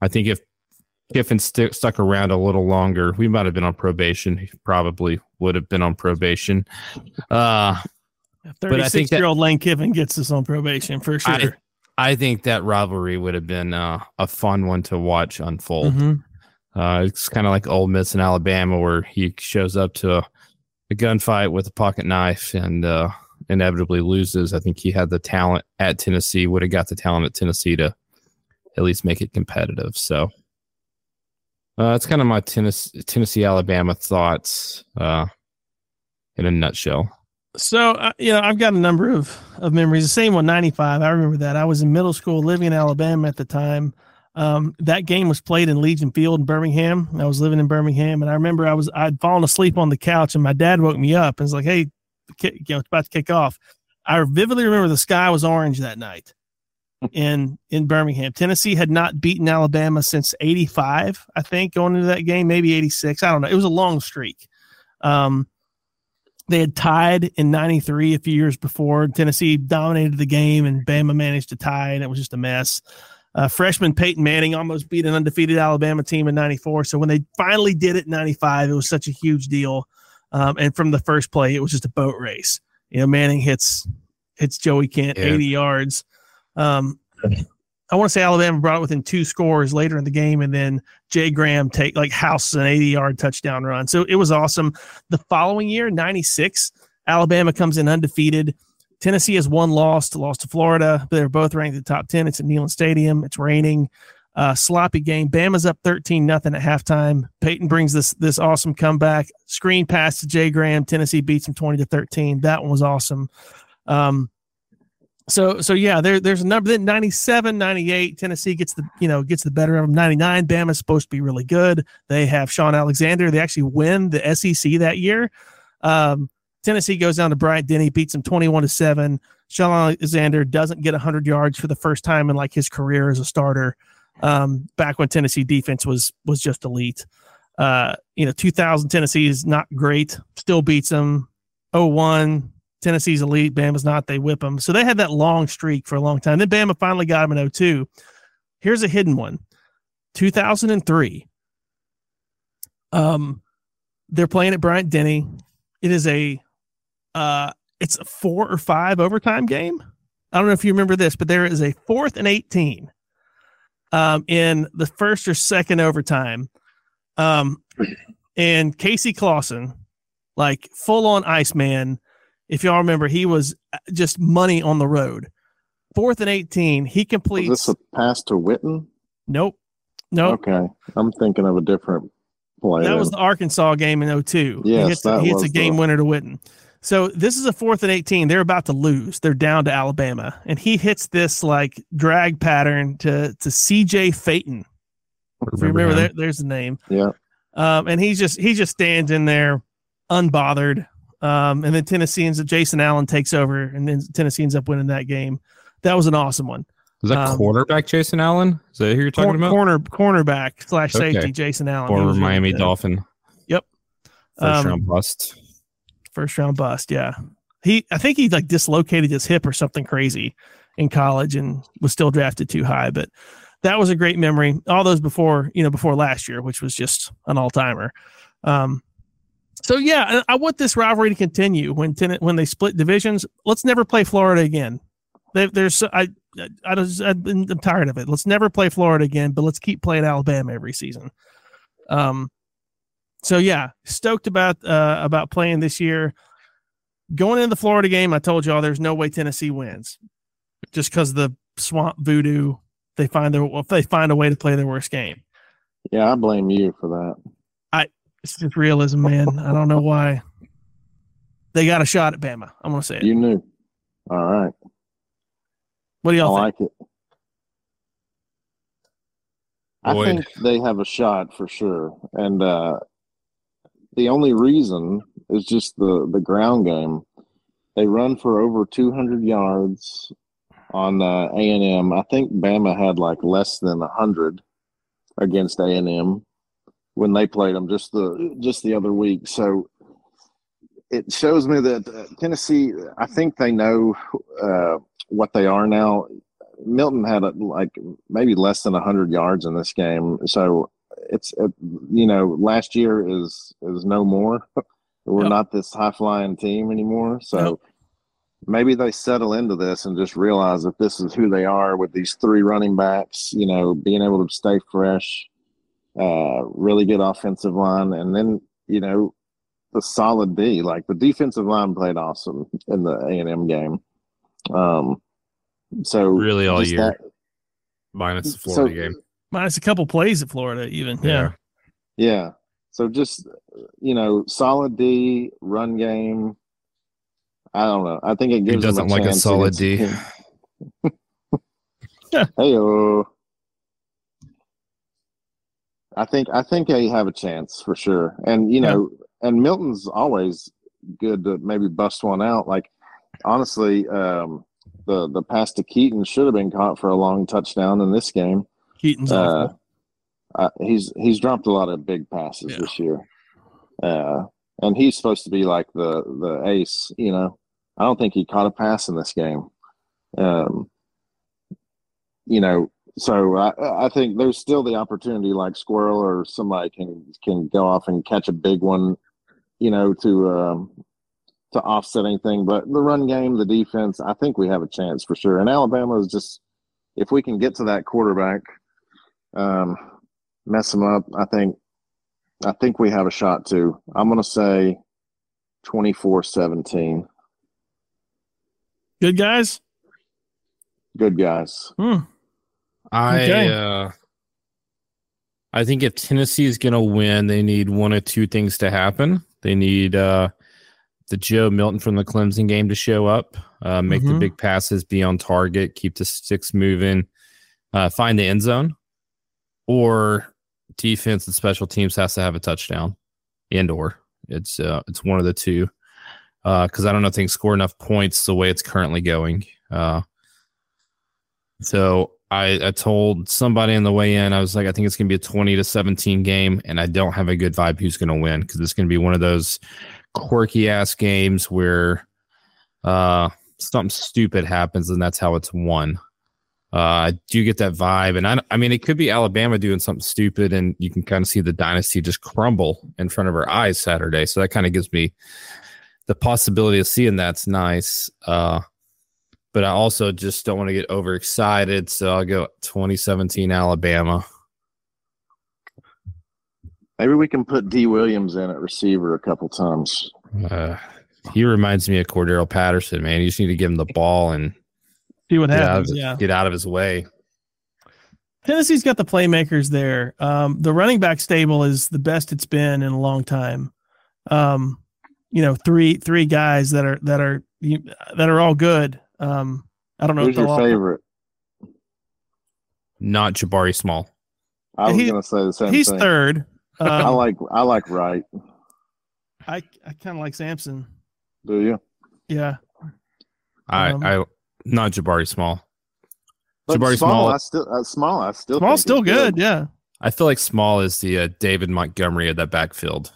I think if Kiffin st- stuck around a little longer, we might have been on probation. He probably would have been on probation. Uh, I think 36 that- year old Lane Kiffin gets us on probation for sure. I- I think that rivalry would have been uh, a fun one to watch unfold. Mhm. Uh, it's kind of like Ole Miss in Alabama, where he shows up to a, a gunfight with a pocket knife and uh, inevitably loses. I think he had the talent at Tennessee, would have got the talent at Tennessee to at least make it competitive. So uh, that's kind of my Tennessee, Tennessee Alabama thoughts uh, in a nutshell. So, uh, you know, I've got a number of, of memories. The same one, 95. I remember that. I was in middle school living in Alabama at the time. Um, that game was played in Legion Field in Birmingham. I was living in Birmingham, and I remember I was I'd fallen asleep on the couch, and my dad woke me up and was like, "Hey, you know, it's about to kick off." I vividly remember the sky was orange that night in in Birmingham. Tennessee had not beaten Alabama since '85, I think, going into that game, maybe '86. I don't know. It was a long streak. Um, they had tied in 93 a few years before. Tennessee dominated the game and Bama managed to tie, and it was just a mess. Uh, freshman Peyton Manning almost beat an undefeated Alabama team in 94. So when they finally did it in 95, it was such a huge deal. Um, and from the first play, it was just a boat race. You know, Manning hits hits Joey Kent Yeah. 80 yards. Um, I want to say Alabama brought it within two scores later in the game, and then Jay Graham take like house an 80 yard touchdown run. So it was awesome. The following year, 96, Alabama comes in undefeated. Tennessee has one loss, lost to Florida, they're both ranked in the top 10. It's at Neyland Stadium. It's raining. Uh, sloppy game. Bama's up 13 nothing at halftime. Peyton brings this this awesome comeback. Screen pass to Jay Graham. Tennessee beats them 20 to 13. That one was awesome. Um, so so yeah, there there's a number then 97, 98. Tennessee gets the you know gets the better of them. 99, Bama's supposed to be really good. They have Shaun Alexander. They actually win the SEC that year. Um, Tennessee goes down to Bryant Denny, beats them 21 to 7. Shaun Alexander doesn't get 100 yards for the first time in like his career as a starter. Um, back when Tennessee defense was was just elite. Uh, you know, 2000 Tennessee is not great, still beats them. 01 Tennessee's elite, Bama's not. They whip them. So they had that long streak for a long time. Then Bama finally got them in 02. Here's a hidden one. 2003. Um, they're playing at Bryant Denny. It is a, uh, it's a four or five overtime game. I don't know if you remember this, but there is a fourth and 18 um, in the first or second overtime. Um, and Casey Clausen, like full on Iceman. If y'all remember, he was uh, just money on the road. Fourth and 18, he completes. Was this a pass to Witten? Nope. Nope. Okay. I'm thinking of a different play. That was the Arkansas game in 02. Yes, he hits, that he hits was a game the- winner to Witten. So this is a fourth and 18. They're about to lose. They're down to Alabama. And he hits this like drag pattern to to CJ Fayton. If you remember there, there's the name. Yeah. Um, and he's just he just stands in there unbothered. Um, and then Tennessee ends up Jason Allen takes over and then Tennessee ends up winning that game. That was an awesome one. Is that Um, quarterback Jason Allen? Is that who you're talking Cor- about? corner cornerback slash Okay. safety Jason Allen. Former Miami good. Dolphin. Yep. First Um, round bust. first round bust. Yeah, he I think he like dislocated his hip or something crazy in college and was still drafted too high. But that was a great memory. All those before you know before last year, which was just an all timer. Um, so yeah, I want this rivalry to continue when ten, when they split divisions. Let's never play Florida again. They, there's I I just I've been, I'm tired of it. Let's never play Florida again, but let's keep playing Alabama every season. Um, so yeah, stoked about uh, about playing this year. Going into the Florida game, I told y'all there's no way Tennessee wins, just because the swamp voodoo. They find their they find a way to play their worst game. Yeah, I blame you for that. It's just realism, man. I don't know why. They got a shot at Bama. I'm gonna say it. You knew. All right. what do y'all think? like it. I Boyd. think they have a shot for sure. And uh, the only reason is just the, the ground game. They run for over 200 yards on uh, A&M. I think Bama had like less than 100 against A&M when they played them just the just the other week. So it shows me that uh, Tennessee, I think they know uh, what they are now. Milton had a, like maybe less than 100 yards in this game. So it's, uh, you know, last year is is no more. We're not this high flying team anymore. So Nope. maybe they settle into this and just realize that this is who they are with these three running backs, you know, being able to stay fresh, uh, really good offensive line, and then, you know, the solid D. Like the defensive line played awesome in the A and M game. Um, so Really all just year. that- Minus the Florida so- game. Minus a couple plays at Florida, even. Yeah. Yeah. So just you know, solid D, run game. I don't know. I think it gives them doesn't like a solid D? Hey, I think I think they have a chance for sure, and you know, and Milton's always good to maybe bust one out. Like honestly, um, the the pass to Keyton should have been caught for a long touchdown in this game. Keyton's Uh, awful. uh, he's he's dropped a lot of big passes Yeah. this year, uh, and he's supposed to be like the the ace. You know, I don't think he caught a pass in this game. Um, you know, so I I think there's still the opportunity, like Squirrel or somebody can can go off and catch a big one. You know, to um, to offset anything, but the run game, the defense, I think we have a chance for sure. And Alabama is just if we can get to that quarterback. Um, mess them up. I think I think we have a shot too. I'm gonna say 24-17. Good guys. Good guys. Hmm. I Okay. uh I think if Tennessee is going to win, they need one of two things to happen. They need uh the Joe Milton from the Clemson game to show up, uh, make the Mhm. big passes, be on target, keep the sticks moving, uh, find the end zone, or defense and special teams has to have a touchdown, and or it's uh, it's one of the two. Because I don't know if they can score enough points the way it's currently going. Uh, so I, I told somebody on the way in, I was like, I think it's going to be a 20 to 17 game, and I don't have a good vibe who's going to win because it's going to be one of those quirky ass games where uh, something stupid happens and that's how it's won. Uh, I do get that vibe, and I, I mean, it could be Alabama doing something stupid, and you can kind of see the dynasty just crumble in front of our eyes Saturday. So that kind of gives me the possibility of seeing that's nice. Uh, but I also just don't want to get overexcited, so I'll go 2017 Alabama. Maybe we can put D Williams in at receiver a couple times. Uh, he reminds me of Cordarrelle Patterson, man. You just need to give him the ball and See what get out, of happens. his, Yeah. get out of his way. Tennessee's got the playmakers there. Um, the running back stable is the best it's been in a long time. Um, you know, three three guys that are that are that are all good. Um, I don't know. Who's if they'll your all- favorite? Not Jabari Small. I was He- going to say the same thing. He's thing. third. Um, I like I like Wright. I I kind of like Sampson. Do you? Yeah. I, Um, I not Jabari Small. But Jabari small, Small- I still uh, small. I still Small's still is good. Yeah. I feel like Small is the uh, David Montgomery of that backfield.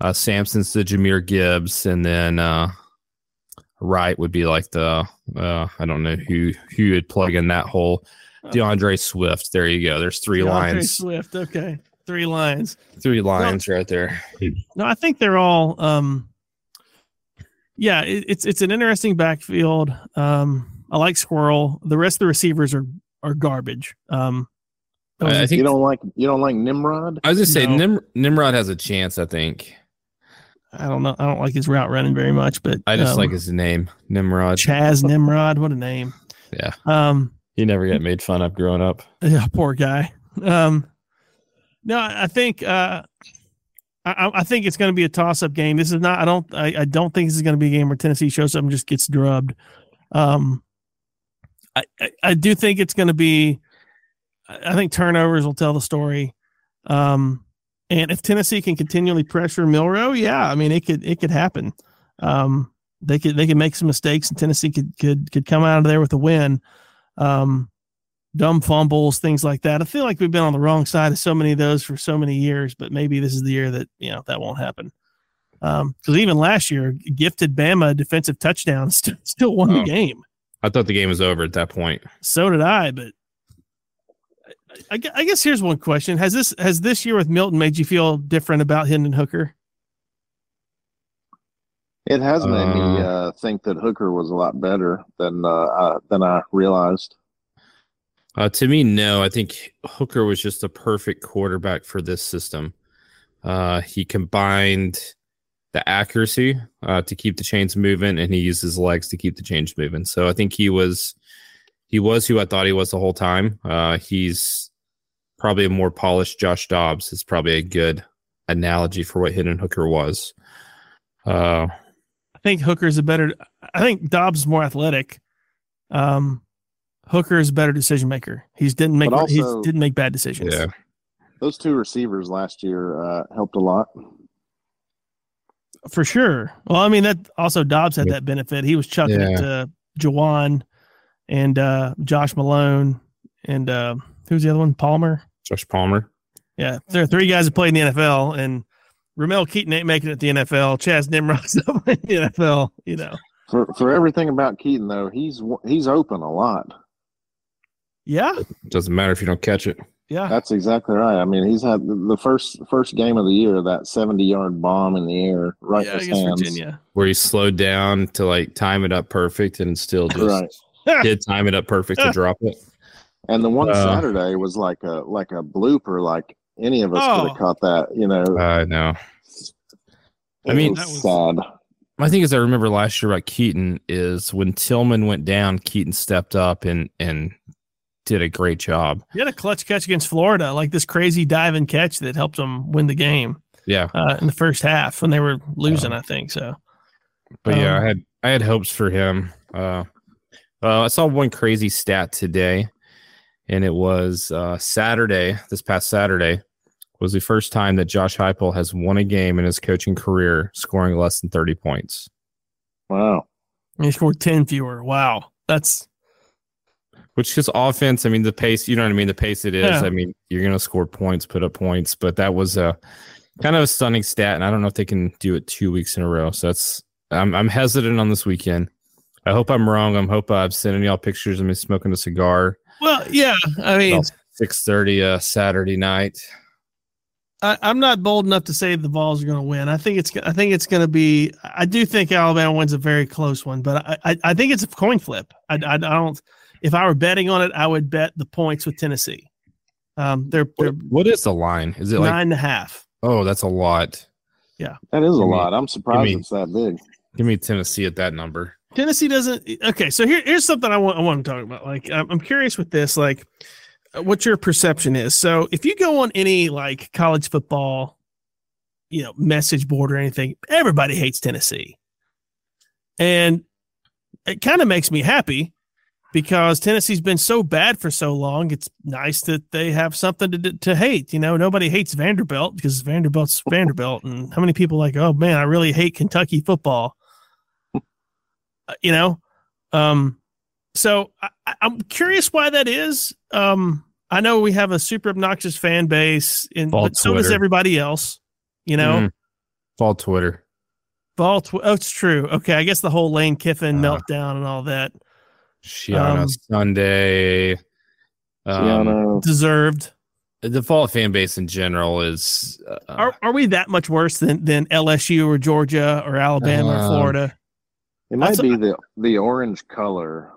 Uh, Sampson's the Jahmyr Gibbs, and then uh, Wright would be like the uh, I don't know who who would plug in that hole. D'Andre Swift. There you go. There's three DeAndre lines. Swift. Okay. Three lines. Three lines right there. No, I think they're all. Um, yeah, it, it's it's an interesting backfield. Um, I like Squirrel. The rest of the receivers are are garbage. Um, I, I think You don't like you don't like Nimrod? I was just say No. Nim, Nimrod has a chance. I think. I don't know. I don't like his route running very much, but I just um, like his name, Nimrod. Chas Nimrod. What a name. Yeah. Um, He never got made fun of growing up. yeah, poor guy. Um, no, I I think uh, I, I- I think it's going to be a toss-up game. This is not. I don't. I, I don't think this is going to be a game where Tennessee shows up and just gets drubbed. Um, I, I, I do think it's going to be. I I think turnovers will tell the story. Um, and if Tennessee can continually pressure Milroe, yeah, I mean it could it could happen. Um, they could they could make some mistakes, and Tennessee could could could come out of there with a win. Um, dumb fumbles, things like that. I feel like we've been on the wrong side of so many of those for so many years, but maybe this is the year that you know that won't happen. Um, because even last year, gifted Bama defensive touchdown, st- still won the Oh. game. I thought the game was over at that point. So did I, but I, I guess here's one question: Has this has this year with Milton made you feel different about Hendon Hooker? It has made me Uh, uh, think that Hooker was a lot better than uh, uh, than I realized. Uh, to me, no. I think Hooker was just a perfect quarterback for this system. Uh, he combined the accuracy uh, to keep the chains moving, and he used his legs to keep the chains moving. So I think he was he was who I thought he was the whole time. Uh, he's probably a more polished Josh Dobbs. Is probably a good analogy for what Hendon Hooker was. Uh, I think Hooker's a better. I think Dobbs is more athletic. Um, Hooker is a better decision maker. He's didn't make But he didn't make bad decisions. yeah. Those two receivers last year uh, helped a lot. for sure. Well, I mean that also Dobbs had Yeah. that benefit. He was chucking it to Jauan and uh, Josh Malone and uh, who's the other one? Palmer. Josh Palmer. Yeah, there are three guys that played in the NFL, and Ramel Keyton ain't making it to the NFL. Chas Nimrod's not in the NFL. You know. For for everything about Keyton though, he's he's open a lot. Yeah, Doesn't matter if you don't catch it. yeah. That's exactly right. I mean, he's had the- the first first game of the year that seventy yard bomb in the air right yeah, in his against hands. Virginia. where he slowed down to like time it up perfect and still just Right. did time it up perfect to drop it. And the one Uh, Saturday was like a like a blooper. Like any of us could Oh. have caught that. You know, I know. I mean- was That was- sad. My thing is, I remember last year about Keyton is when Tillman went down, Keyton stepped up and and did a great job. He had a clutch catch against Florida, like this crazy dive and catch that helped them win the game Yeah, uh, in the first half when they were losing. I think so. but yeah, Um, I had I had hopes for him. Uh, uh, I saw one crazy stat today, and it was uh, Saturday. This past Saturday was the first time that Josh Heupel has won a game in his coaching career scoring less than thirty points. Wow. And he scored ten fewer. Wow, that's Which is offense. I mean, the pace. You know what I mean. The pace it is. Yeah. I mean, you're going to score points, put up points, but that was a kind of a stunning stat, and I don't know if they can do it two weeks in a row. So that's I'm I'm hesitant on this weekend. I hope I'm wrong. I'm hope I'm sending y'all pictures of me smoking a cigar. Well, yeah, I mean, six thirty uh Saturday night. I, am not bold enough to say the Vols are going to win. I think it's I think it's going to be. I do think Alabama wins a very close one, but I I, I think it's a coin flip. I, I, I don't. If I were betting on it, I would bet the points with Tennessee. Um, they're, they're what is the line? Is it nine like and a half? Oh, that's a lot. Yeah, that is a me- lot. I'm surprised me- it's that big. Give me Tennessee at that number. Tennessee doesn't. Okay, so here, here's something I want I want to talk about. Like, I'm, I'm curious with this, like, uh, what your perception is. So, if you go on any like college football, you know, message board or anything, everybody hates Tennessee, and it kind of makes me happy because Tennessee's been so bad for so long. It's nice that they have something to to hate. You know, nobody hates Vanderbilt because Vanderbilt's Vanderbilt, and how many people like, oh man, I really hate Kentucky football. Uh, you know, um, so I, I- I'm curious why that is. Um, I know we have a super obnoxious fan base, and All but so does everybody else. You know, Mhm. It's all Twitter. Ball. Tw- oh, it's true. Okay, I guess the whole Lane Kiffin Uh, meltdown and all that Shiana Um, Sunday. Um, Gianna, deserved. the default fan base in general is uh, Are are we that much worse than than LSU or Georgia or Alabama or Um, Florida? It might that's- be the the orange color.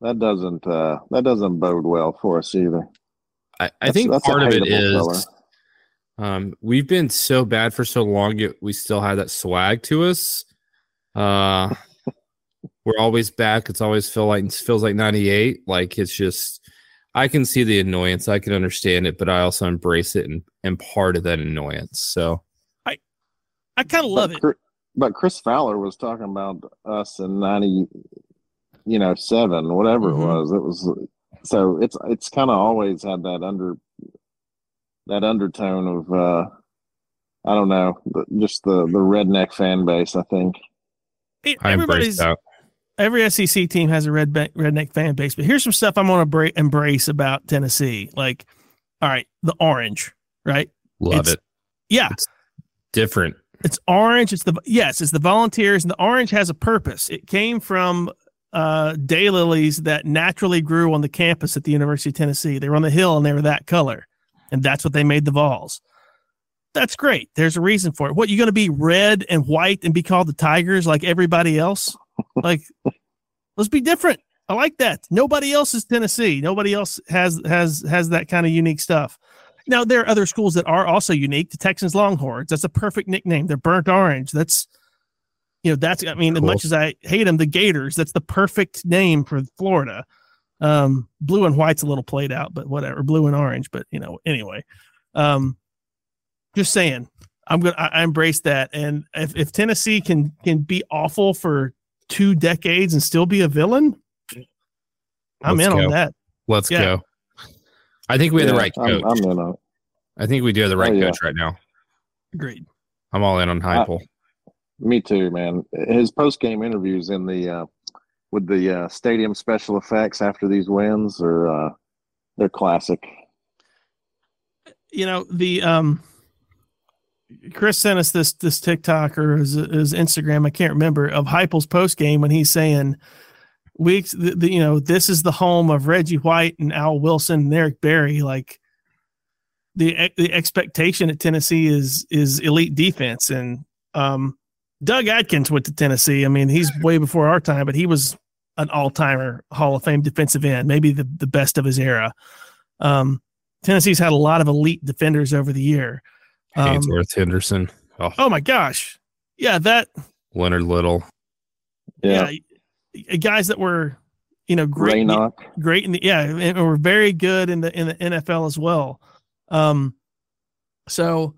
That doesn't uh, that doesn't bode well for us either. I, I think that's a part of it is um, we've been so bad for so long yet we still have that swag to us uh, we're always back it's always feel like it feels like 98 like it's just i can see the annoyance i can understand it but i also embrace it and and part of that annoyance so I I kind of love but, it. Chri- but Chris Fowler was talking about us in ninety, you know, seven, whatever Mhm. it was. It was so it's it's kind of always had that under that undertone of uh I don't know, just the the redneck fan base. I think. It- everybody's that every SEC team has a red redneck fan base, but here's some stuff I'm going to bra- embrace about Tennessee. Like, all right, the orange, right? love It's- it Yeah, different it's orange. It's the yes, it's the volunteers, and the orange has a purpose. It came from uh, daylilies that naturally grew on the campus at the University of Tennessee. They were on the hill and they were that color, and that's what they made the Vols. That's great. There's a reason for it. What you going to be red and white and be called the Tigers like everybody else? Like, let's be different. I like that. Nobody else is Tennessee. Nobody else has has has that kind of unique stuff. Now there are other schools that are also unique. The Texans Longhorns. That's a perfect nickname. They're burnt orange. That's you know that's I mean as much as I hate them, the Gators. That's the perfect name for Florida. Um, blue and white's a little played out, but whatever. Blue and orange, but you know anyway. Um, just saying, I'm gonna I, I embrace that. And if if Tennessee can can be awful for two decades and still be a villain, I'm Let's in go. on that. let's Yeah. go i think we have the Yeah, right I'm, coach I'm in on it. i think we do have the right Oh, yeah. coach right now Agreed. i'm all in on Heupel. Me too, man. His post game interviews in the uh, with the uh, stadium special effects after these wins are uh, they're classic. you know the um Chris sent us this this TikTok or his, his Instagram, I can't remember, of Heupel's post game when he's saying, "Weeks, the, the, you know, this is the home of Reggie White and Al Wilson and Eric Berry." Like the the expectation at Tennessee is is elite defense, and um, Doug Atkins went to Tennessee. I mean, he's way before our time, but he was an all timer Hall of Fame defensive end, maybe the the best of his era. Um, Tennessee's had a lot of elite defenders over the year. Um, Haynesworth Henderson. Oh, oh my gosh, yeah, that Leonard Little. Yeah, yeah, guys that were you know great, in the- Raynoch. great in the yeah, and were very good in the in the NFL as well. Um, so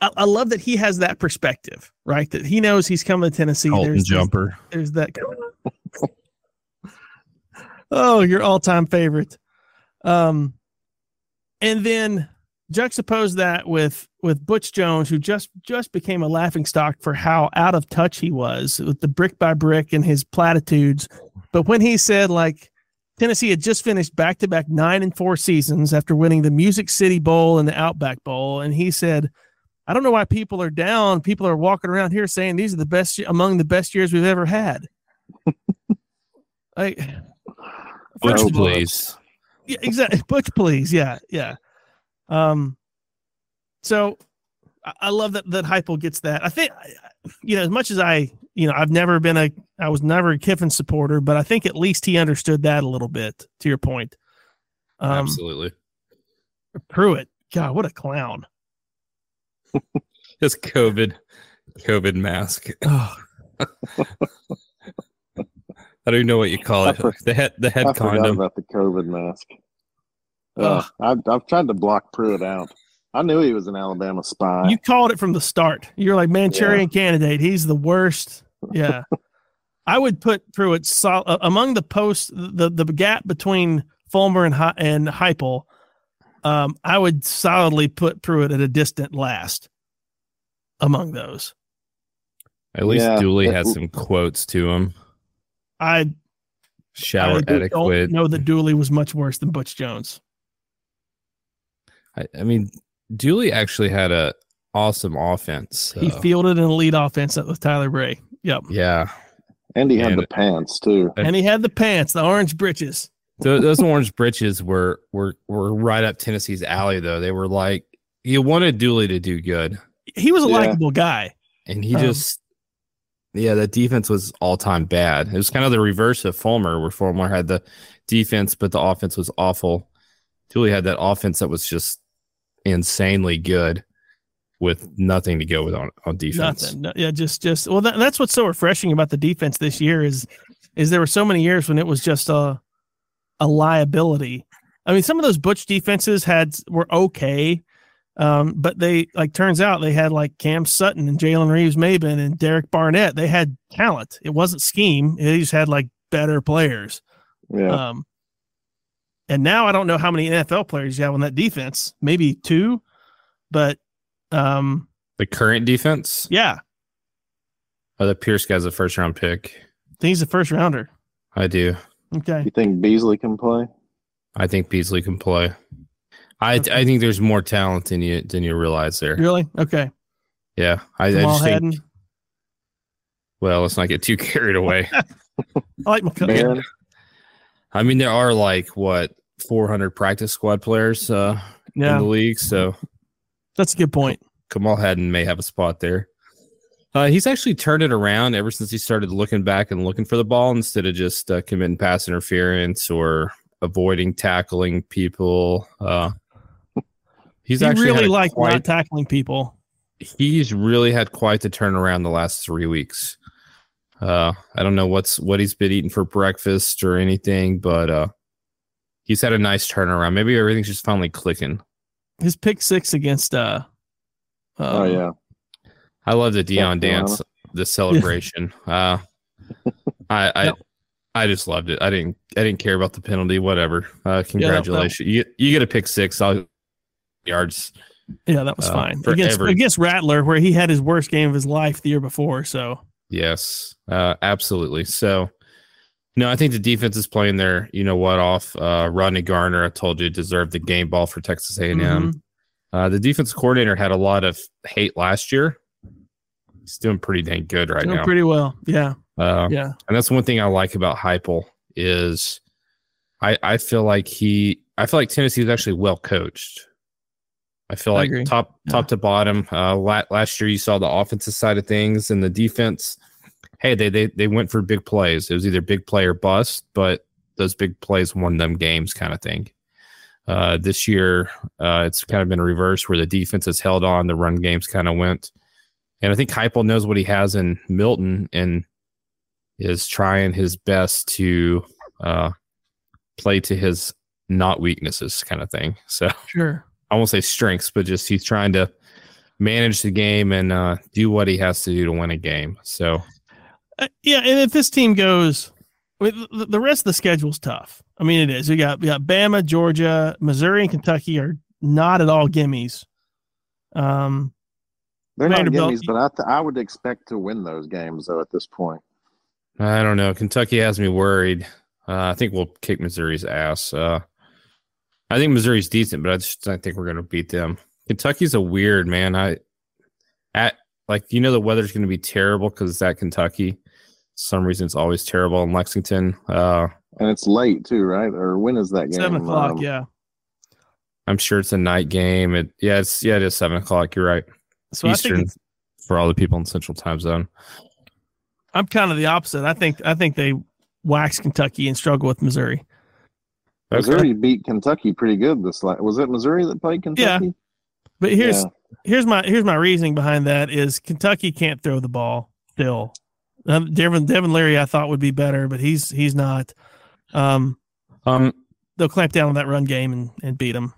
I, I love that he has that perspective, right? That he knows he's coming to Tennessee. Colton there's, there's Jumper. there's that. oh, your all-time favorite. Um, and then juxtapose that with with Butch Jones, who just just became a laughing stock for how out of touch he was with the brick by brick and his platitudes. But when he said like Tennessee had just finished back to back nine and four seasons after winning the Music City Bowl and the Outback Bowl, and he said. I don't know why people are down. People are walking around here saying these are the best among the best years we've ever had. Like, Butch, please. yeah, exactly. Butch, please. Yeah, yeah. Um, so I, I love that that Heupel gets that. I think, you know, as much as I, you know, I've never been a, I was never a Kiffin supporter, but I think at least he understood that a little bit. To your point, um, Absolutely. Pruitt, God, what a clown. Just COVID, COVID mask. Oh, I don't even know what you call it. The head, the head I forgot condom. about the COVID mask. Ugh. Uh, I've, I've tried to block Pruitt out. I knew he was an Alabama spy. you called it from the start. You're like Manchurian candidate. He's the worst. Yeah. I would put Pruitt sol- uh, among the posts, the, the gap between Fulmer and, Hi- and Heupel. Um, I would solidly put Pruitt at a distant last among those. At least Yeah, Dooley it- had some quotes to him. I, Shower I don't etiquette. know that Dooley was much worse than Butch Jones. I, I mean, Dooley actually had a awesome offense. He fielded an elite offense with Tyler Bray. Yep. yeah, and he had and- the pants too. And- And he had the pants, the orange breeches. Tho- those orange britches were were were right up Tennessee's alley. Though they were like you wanted Dooley to do good, He was a Yeah. likable guy. and he Um, just yeah, the defense was all time bad. It was kind of the reverse of Fulmer, where Fulmer had the defense, but the offense was awful. Dooley had that offense that was just insanely good, with nothing to go with on on defense. Nothing. No- yeah, just just well, that, that's what's so refreshing about the defense this year is is there were so many years when it was just a a liability. I mean, some of those Butch defenses had were okay, um, but they like turns out they had like Cam Sutton and Jalen Reeves-Maybin and Derek Barnett. They had talent. It wasn't scheme. They just had like better players. Yeah, Um, and now I don't know how many NFL players you have on that defense. Maybe two, but um, The current defense, yeah, oh, the Pearce guy's a first round pick. I think he's a first rounder. I do. Okay. you think Beasley can play? I think Beasley can play. I Okay. I think there's more talent than you than you realize there. Really? Okay. Yeah, I, I Jamal just think. Well, let's not get too carried away. I like McCullough. I mean, there are like what 400 practice squad players uh, in the league, so that's a good point. Kamal Hadden may have a spot there. Uh, he's actually turned it around ever since he started looking back and looking for the ball instead of just uh, committing pass interference or avoiding tackling people. Uh, he's he actually really like quite- not tackling people. he's really had quite the turnaround the last three weeks. Uh, I don't know what's what he's been eating for breakfast or anything, but uh, he's had a nice turnaround. Maybe everything's just finally clicking. His pick six against uh, oh um, yeah, I love the Deion dance, the celebration. uh, I I Yep. I just loved it. I didn't I didn't care about the penalty. Whatever. Uh, congratulations. You get, you get a pick six. I'll yards. yeah, that was Uh, fine against every- against Rattler, where he had his worst game of his life the year before. So Yes, uh, absolutely. So, no, I think the defense is playing their, you know what, off. Uh, Rodney Garner, I told you, deserved the game ball for Texas A&M. Mhm. Uh, the defense coordinator had a lot of hate last year. He's doing pretty dang good right doing now. pretty well. Yeah, uh, yeah, and that's one thing I like about Heupel is I I feel like he I feel like Tennessee is actually well coached. I feel like top Yeah. top to bottom. Uh, last year you saw the offensive side of things and the defense. Hey, they they they went for big plays. It was either big play or bust, but those big plays won them games, kind of thing. Uh, this year, uh, it's kind of been reversed where the defense has held on, the run games kind of went. And I think Heupel knows what he has in Milton and is trying his best to uh, play to his not weaknesses kind of thing. So sure. I won't say strengths, but just he's trying to manage the game and uh, do what he has to do to win a game. So Uh, yeah, and if this team goes, I mean, the, the rest of the schedule's tough. I mean, it is. We got we got Bama, Georgia, Missouri, and Kentucky are not at all gimmies. Um, they're not Vanderbilt- gimmies, but I th- I would expect to win those games though at this point. I don't know. Kentucky has me worried. Uh, I think we'll kick Missouri's ass. Uh, I think Missouri's decent, but I just I think we're going to beat them. Kentucky's a weird man. I at like you know the weather's going to be terrible because it's at Kentucky. some reason it's always terrible in Lexington. Uh, and it's late too, right? Or when is that game? Seven o'clock. Um, yeah. I'm sure it's a night game. It yeah, it's yeah, it is seven o'clock. You're right. So I Eastern think for all the people in Central Time Zone. I'm kind of the opposite. I think I think they wax Kentucky and struggle with Missouri. Missouri beat Kentucky pretty good this last. Was it Missouri that played Kentucky? Yeah. But here's Yeah. here's my here's my reasoning behind that is Kentucky can't throw the ball still. Um, Devin Devin Leary I thought would be better, but he's he's not. Um, Um, they'll clamp down on that run game and, and beat them.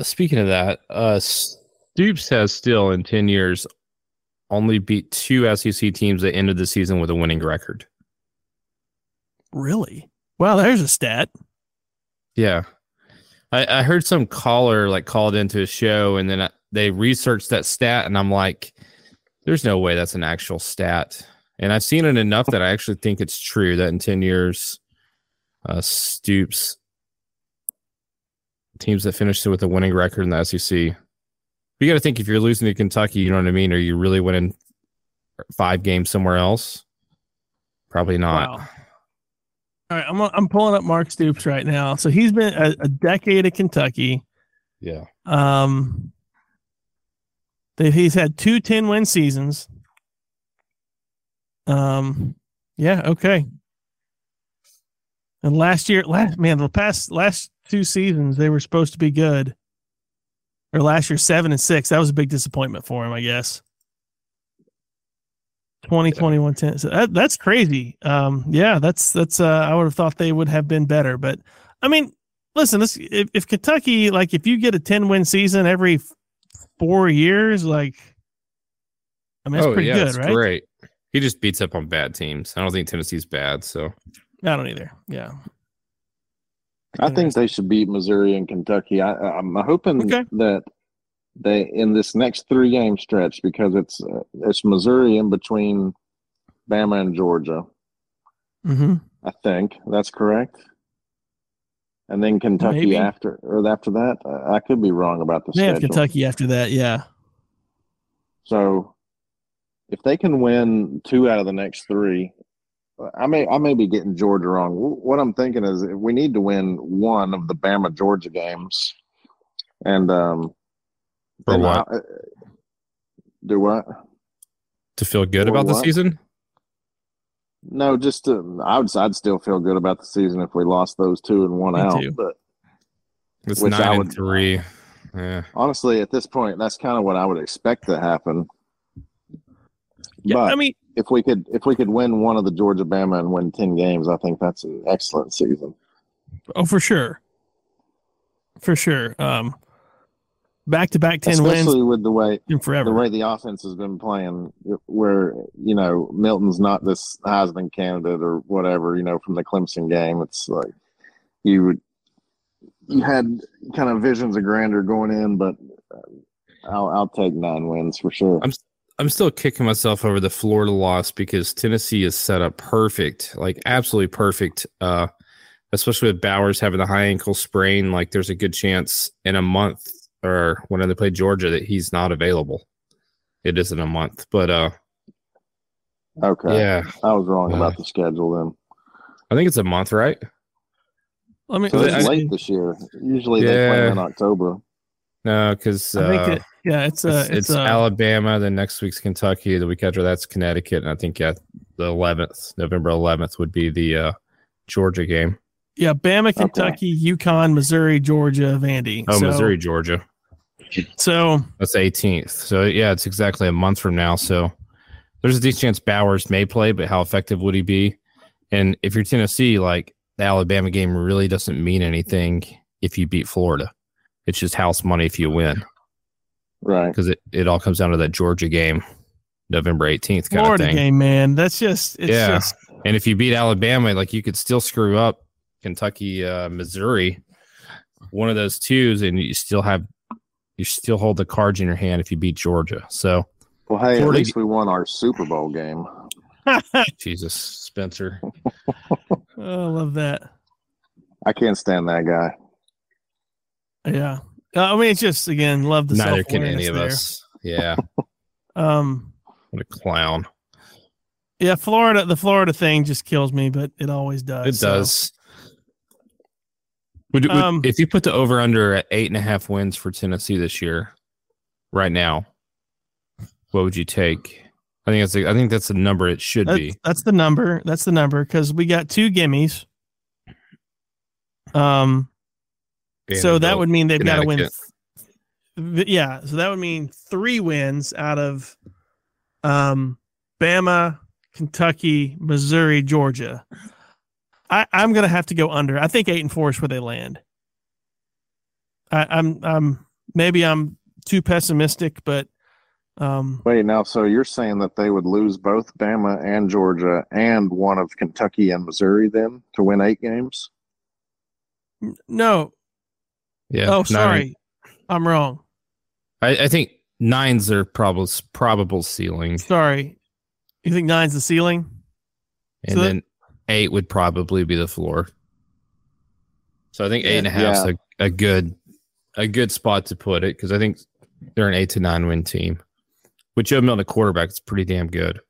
speaking of that, uh, Stoops has still in ten years only beat two SEC teams that ended the season with a winning record. Really? Wow, there's a stat. Yeah. I, I heard some caller like called into a show and then I, they researched that stat and I'm like, there's no way that's an actual stat. And I've seen it enough that I actually think it's true that in 10 years, uh, Stoops teams that finished with a winning record in the SEC. You got to think if you're losing to Kentucky, you know what I mean? Are you really winning five games somewhere else? Probably not. Wow. All right, I'm I'm pulling up Mark Stoops right now. So he's been a, a decade at Kentucky. Yeah. Um, they, he's had two 10 win seasons. Um, yeah, okay. And last year, last man, the past last two seasons they were supposed to be good. Or last year, seven and six. That was a big disappointment for him, I guess. 2021 10. So that, that's crazy. Um, yeah, that's that's uh I would have thought they would have been better, but I mean, listen, this, if, if Kentucky, like, if you get a 10 win season every four years, like, I mean, that's pretty good, it's right? Great. He just beats up on bad teams. I don't think Tennessee's bad. So I don't either. Yeah. I think they should beat Missouri and Kentucky. I, I'm hoping Okay. that they in this next three game stretch because it's uh, it's Missouri in between Bama and Georgia. Mm-hmm. I think that's correct. And then Kentucky Maybe. after or after that. Uh, I could be wrong about the They have. Kentucky after that. Yeah. So if they can win two out of the next three, I may I may be getting Georgia wrong. What I'm thinking is we need to win one of the Bama Georgia games, and um, For then what? I- do what? to feel good For about the season, No, just to, I would I'd still feel good about the season if we lost those two and one Me out. too. But it's Which I nine would- and three. Yeah. honestly, at this point, that's kind of what I would expect to happen. Yeah. but I mean, if we could if we could win one of the Georgia Bama and win ten games, I think that's an excellent season. oh, for sure. For sure. Um, back to back 10 wins Especially with the way in the way the offense has been playing, where you know Milton's not this Heisman candidate or whatever. You know, from the Clemson game, it's like you would you had kind of visions of grandeur going in, but uh, I'll I'll take nine wins for sure. I'm I'm still kicking myself over the Florida loss because Tennessee is set up perfect, like absolutely perfect. Uh, especially with Bowers having the high ankle sprain, like there's a good chance in a month or when they play Georgia that he's not available. It isn't a month, but uh, Okay, yeah, I was wrong Uh, about the schedule then. I think it's a month, right? Let me, So it's me late see. this year. Usually they play in October. No, because uh, it, yeah, it's uh, it's, it's, it's uh, Alabama. Then next week's Kentucky. The week after that's Connecticut, and I think yeah, the 11th, November 11th would be the uh, Georgia game. yeah, Bama, Kentucky, UConn, Missouri, Georgia, Vandy. Oh, So- Missouri, Georgia. So That's 18th. So yeah, it's exactly a month from now. So there's a decent chance Bowers may play, but how effective would he be? And if you're Tennessee, like the Alabama game really doesn't mean anything if you beat Florida. It's just house money if you win Right. because it, it all comes down to that Georgia game, November 18th kind Florida of thing. game, man. That's just it's Yeah. just And if you beat Alabama, like you could still screw up Kentucky, uh, Missouri, one of those twos, and you still have you still hold the cards in your hand if you beat Georgia. So Well, hey, Florida- at least we won our Super Bowl game. Jesus, Spencer. oh, I love that. I can't stand that guy. Yeah. Uh, I mean, it's just again, love the Neither can any of there. us. Yeah. Um, What a clown. Yeah, Florida. The Florida thing just kills me, but it always does. It so. does. Would, would- Um, if you put the over under at eight and a half wins for Tennessee this year, right now, what would you take? I think that's a, I think that's the number it should That's, be. that's the number. That's the number because we got two gimmies. Um, so that would mean they've got to win. Th- Yeah, so that would mean three wins out of um Bama, Kentucky, Missouri, Georgia. I, I'm gonna have to go under. I think eight and four is where they land. I, I'm I'm maybe I'm too pessimistic, but um Wait, now, so you're saying that they would lose both Bama and Georgia and one of Kentucky and Missouri then to win eight games? no. Yeah. oh, nine- sorry, I'm wrong. I, I think nines are probable probable ceiling, Sorry. You think nine's the ceiling? and So that- then eight would probably be the floor. So I think eight and a half is Yeah. a, a good a good spot to put it because I think they're an eight to nine win team. With Joe Milton, at quarterback, it's pretty damn good.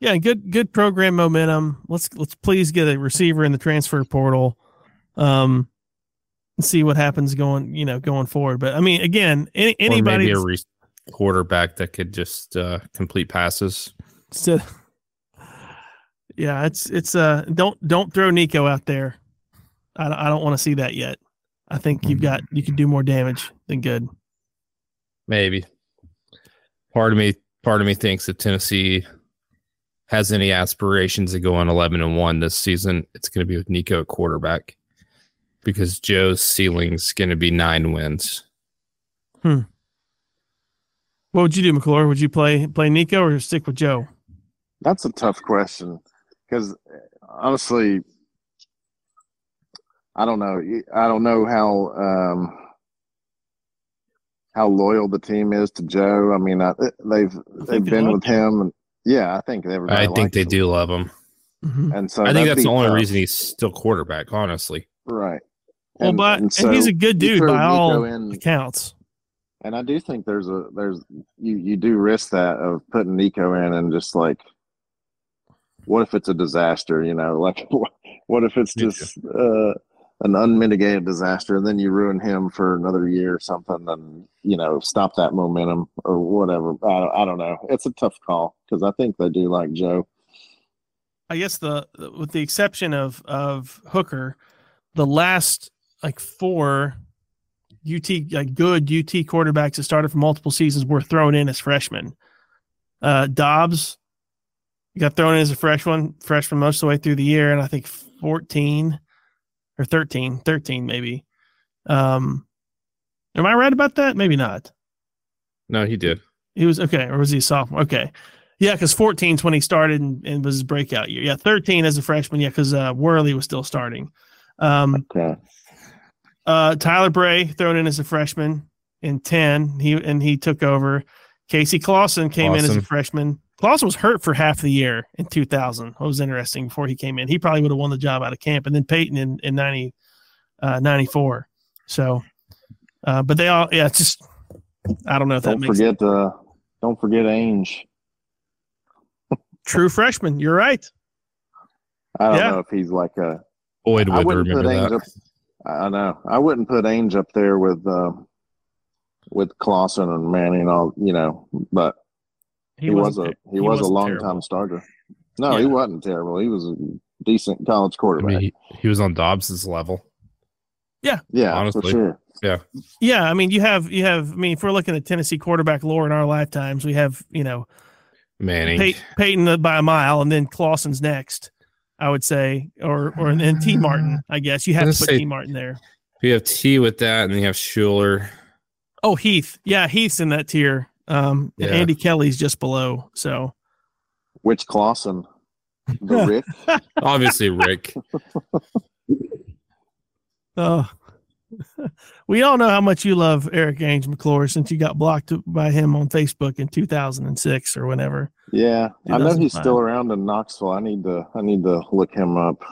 Yeah, good good program momentum. Let's let's please get a receiver in the transfer portal. Um and see what happens going, you know, going forward. But I mean, again, any, Or anybody maybe a re- quarterback that could just uh, complete passes. said Yeah, it's it's uh don't don't throw Nico out there. I don't- I don't want to see that yet. I think you've got you can do more damage than good. Maybe. Part of me, part of me thinks if Tennessee has any aspirations to go on eleven and one this season, it's going to be with Nico at quarterback because Joe's ceiling's going to be nine wins. Hmm. What would you do, McClure? Would you play play Nico or stick with Joe? That's a tough question because honestly, I don't know. I don't know how um, how loyal the team is to Joe. I mean, I, they've think they've been love with him, and yeah, I think everybody. I think they him. do love him. Mhm. and so I think that's the only tough. reason he's still quarterback. Honestly, right? Well, And- but and and he's a good dude by all in- accounts. And I do think there's a there's you you do risk that of putting Nico in and just like what if it's a disaster, you know, like what if it's just uh, an unmitigated disaster and then you ruin him for another year or something and you know stop that momentum or whatever. I, I don't know. It's a tough call because I think they do like Joe. I guess the with the exception of of Hooker, the last like four UT like good UT quarterbacks that started for multiple seasons were thrown in as freshmen. Uh, Dobbs got thrown in as a freshman, freshman most of the way through the year, and I think fourteen or 13, 13 maybe. Um, am I right about that? Maybe not. no, he did. He was okay, or was he a sophomore? Okay. Yeah, because 14 is when he started and, and was his breakout year. Yeah, 13 as a freshman. Yeah, because uh, Worley was still starting. Um, Okay. uh, Tyler Bray thrown in as a freshman in 10. He and he took over. Casey Clausen came in as a freshman. Clausen was hurt for half the year in 2000. What was interesting before he came in. He probably would have won the job out of camp. And then Peyton in, in 90, uh, 94. So, uh, but they all, yeah, it's just, I don't know if that Don't makes forget uh don't forget Ainge. true freshman. You're right. I don't Yeah. know if he's like a Boyd I would wouldn't put remember Ainge that. up. I know. I wouldn't put Ainge up there with uh, with Clausen and Manning. All you know, but he, was wasn't- a he, was a long terrible. time starter. No, he wasn't terrible. He was a decent college I quarterback. mean, he, he was on Dobbs's level. yeah, Yeah. honestly. for sure. Yeah, I mean, you have you have. I mean, if we're looking at Tennessee quarterback lore in our lifetimes, we have you know Manning. Pey- Peyton by a mile, and then Clausen's next. I would say, or or and then Tee Martin. I guess you have to put say- Tee Martin there. You have Tee with that, and then you have Shuler. Oh, Heath. Yeah, Heath's in that tier. Um, and Yeah. Andy Kelly's just below. So Which Clausen? The Rick? Obviously, Rick. Oh, we all know how much you love Erik Ainge McClure since you got blocked by him on Facebook in 2006 or whenever. Yeah, I know he's still around in Knoxville. I need to I need to look him up.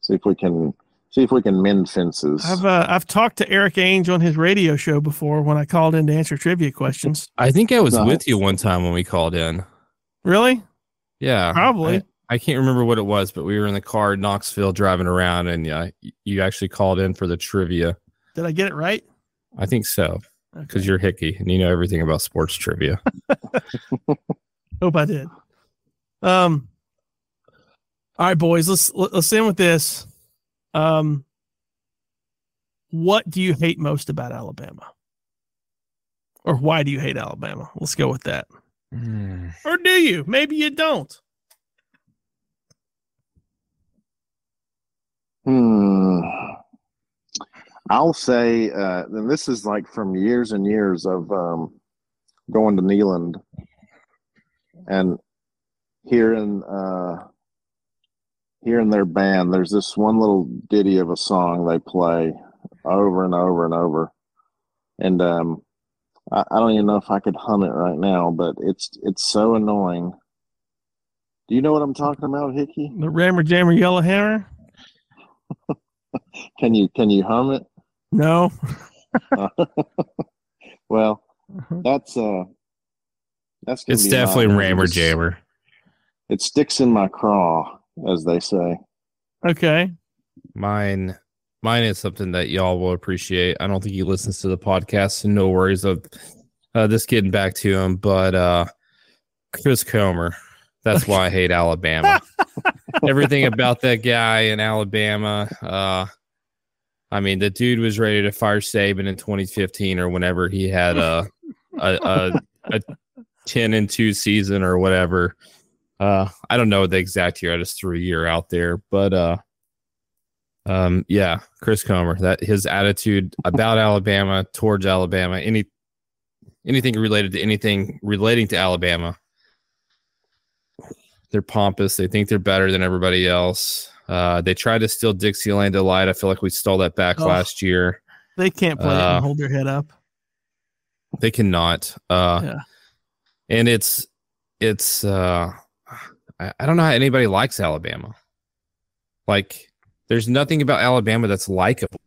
See if we can see if we can mend fences. I've uh, I've talked to Erik Ainge on his radio show before when I called in to answer trivia questions. I think I was Nice. with you one time when we called in. Really? Yeah, Probably. I, I can't remember what it was, but we were in the car in Knoxville driving around, and yeah, y- you actually called in for the trivia. Did I get it right? I think so because Okay. you're Hickey and you know everything about sports trivia. Hope I did. Um. All right, boys. Let's let's end with this. Um. What do you hate most about Alabama? Or why do you hate Alabama? Let's go with that. Or do you? Maybe you don't. Hmm. I'll say, uh, and this is like from years and years of um, going to Neyland and hearing uh, hearing their band. There's this one little ditty of a song they play over and over and over, and um, I, I don't even know if I could hum it right now, but it's it's so annoying. Do you know what I'm talking about, Hickey? The Rammer Jammer Yellow Hammer? Can you can you hum it? No. well, that's uh, that's gonna It's definitely. Rammer Jammer. It sticks in my craw, as they say. Okay. Mine, mine is something that y'all will appreciate. I don't think he listens to the podcast, so no worries of uh, this getting back to him. But uh, Chris Comer, that's why I hate Alabama. Everything about that guy in Alabama. Uh, I mean, the dude was ready to fire Saban in 2015 or whenever he had a a, a, a 10 and 2 season or whatever. Uh, I don't know the exact year. I just threw a year out there, but uh, um, yeah, Chris Comer. That his attitude about Alabama towards Alabama, any anything related to anything relating to Alabama, they're pompous. They think they're better than everybody else. Uh, they tried to steal Dixieland Delight. I feel like we stole that back Oh. last year. They can't play it Uh, and hold their head up. They cannot. Uh, Yeah. And it's it's uh, I, I don't know how anybody likes Alabama. Like, there's nothing about Alabama that's likable.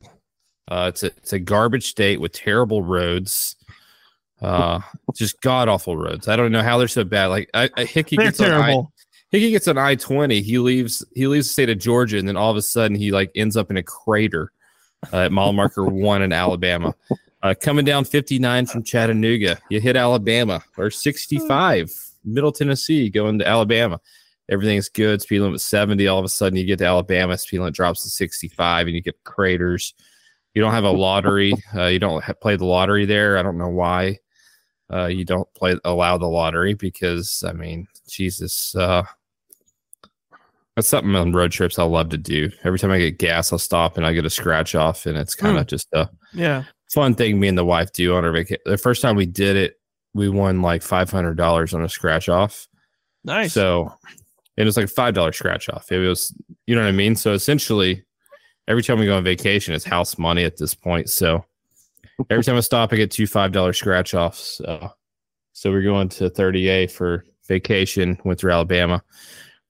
Uh, it's a it's a garbage state with terrible roads. Uh, just god awful roads. I don't know how they're so bad. Like I, I Hickey They're gets on I, terrible. Hickey gets on I twenty. He leaves he leaves the state of Georgia, and then all of a sudden he like ends up in a crater uh, at mile marker one in Alabama. Uh, coming down 59 from Chattanooga, you hit Alabama or 65, Middle Tennessee, going to Alabama. Everything's good. Speed limit 70. All of a sudden, you get to Alabama, speed limit drops to 65, and you get craters. You don't have a lottery. Uh, you don't ha- play the lottery there. I don't know why uh, you don't play allow the lottery because I mean, Jesus, uh, that's something on road trips I love to do. Every time I get gas, I'll stop and I get a scratch off, and it's kind of just a Yeah. fun thing me and the wife do on our vacation. The first time we did it, we won like five hundred dollars on a scratch off. Nice. So it was like a five dollar scratch off. It was, you know what I mean. So essentially, every time we go on vacation, it's house money at this point. So every time I stop, I get two five dollar scratch offs. So, so we're going to 30A for vacation. Went through Alabama.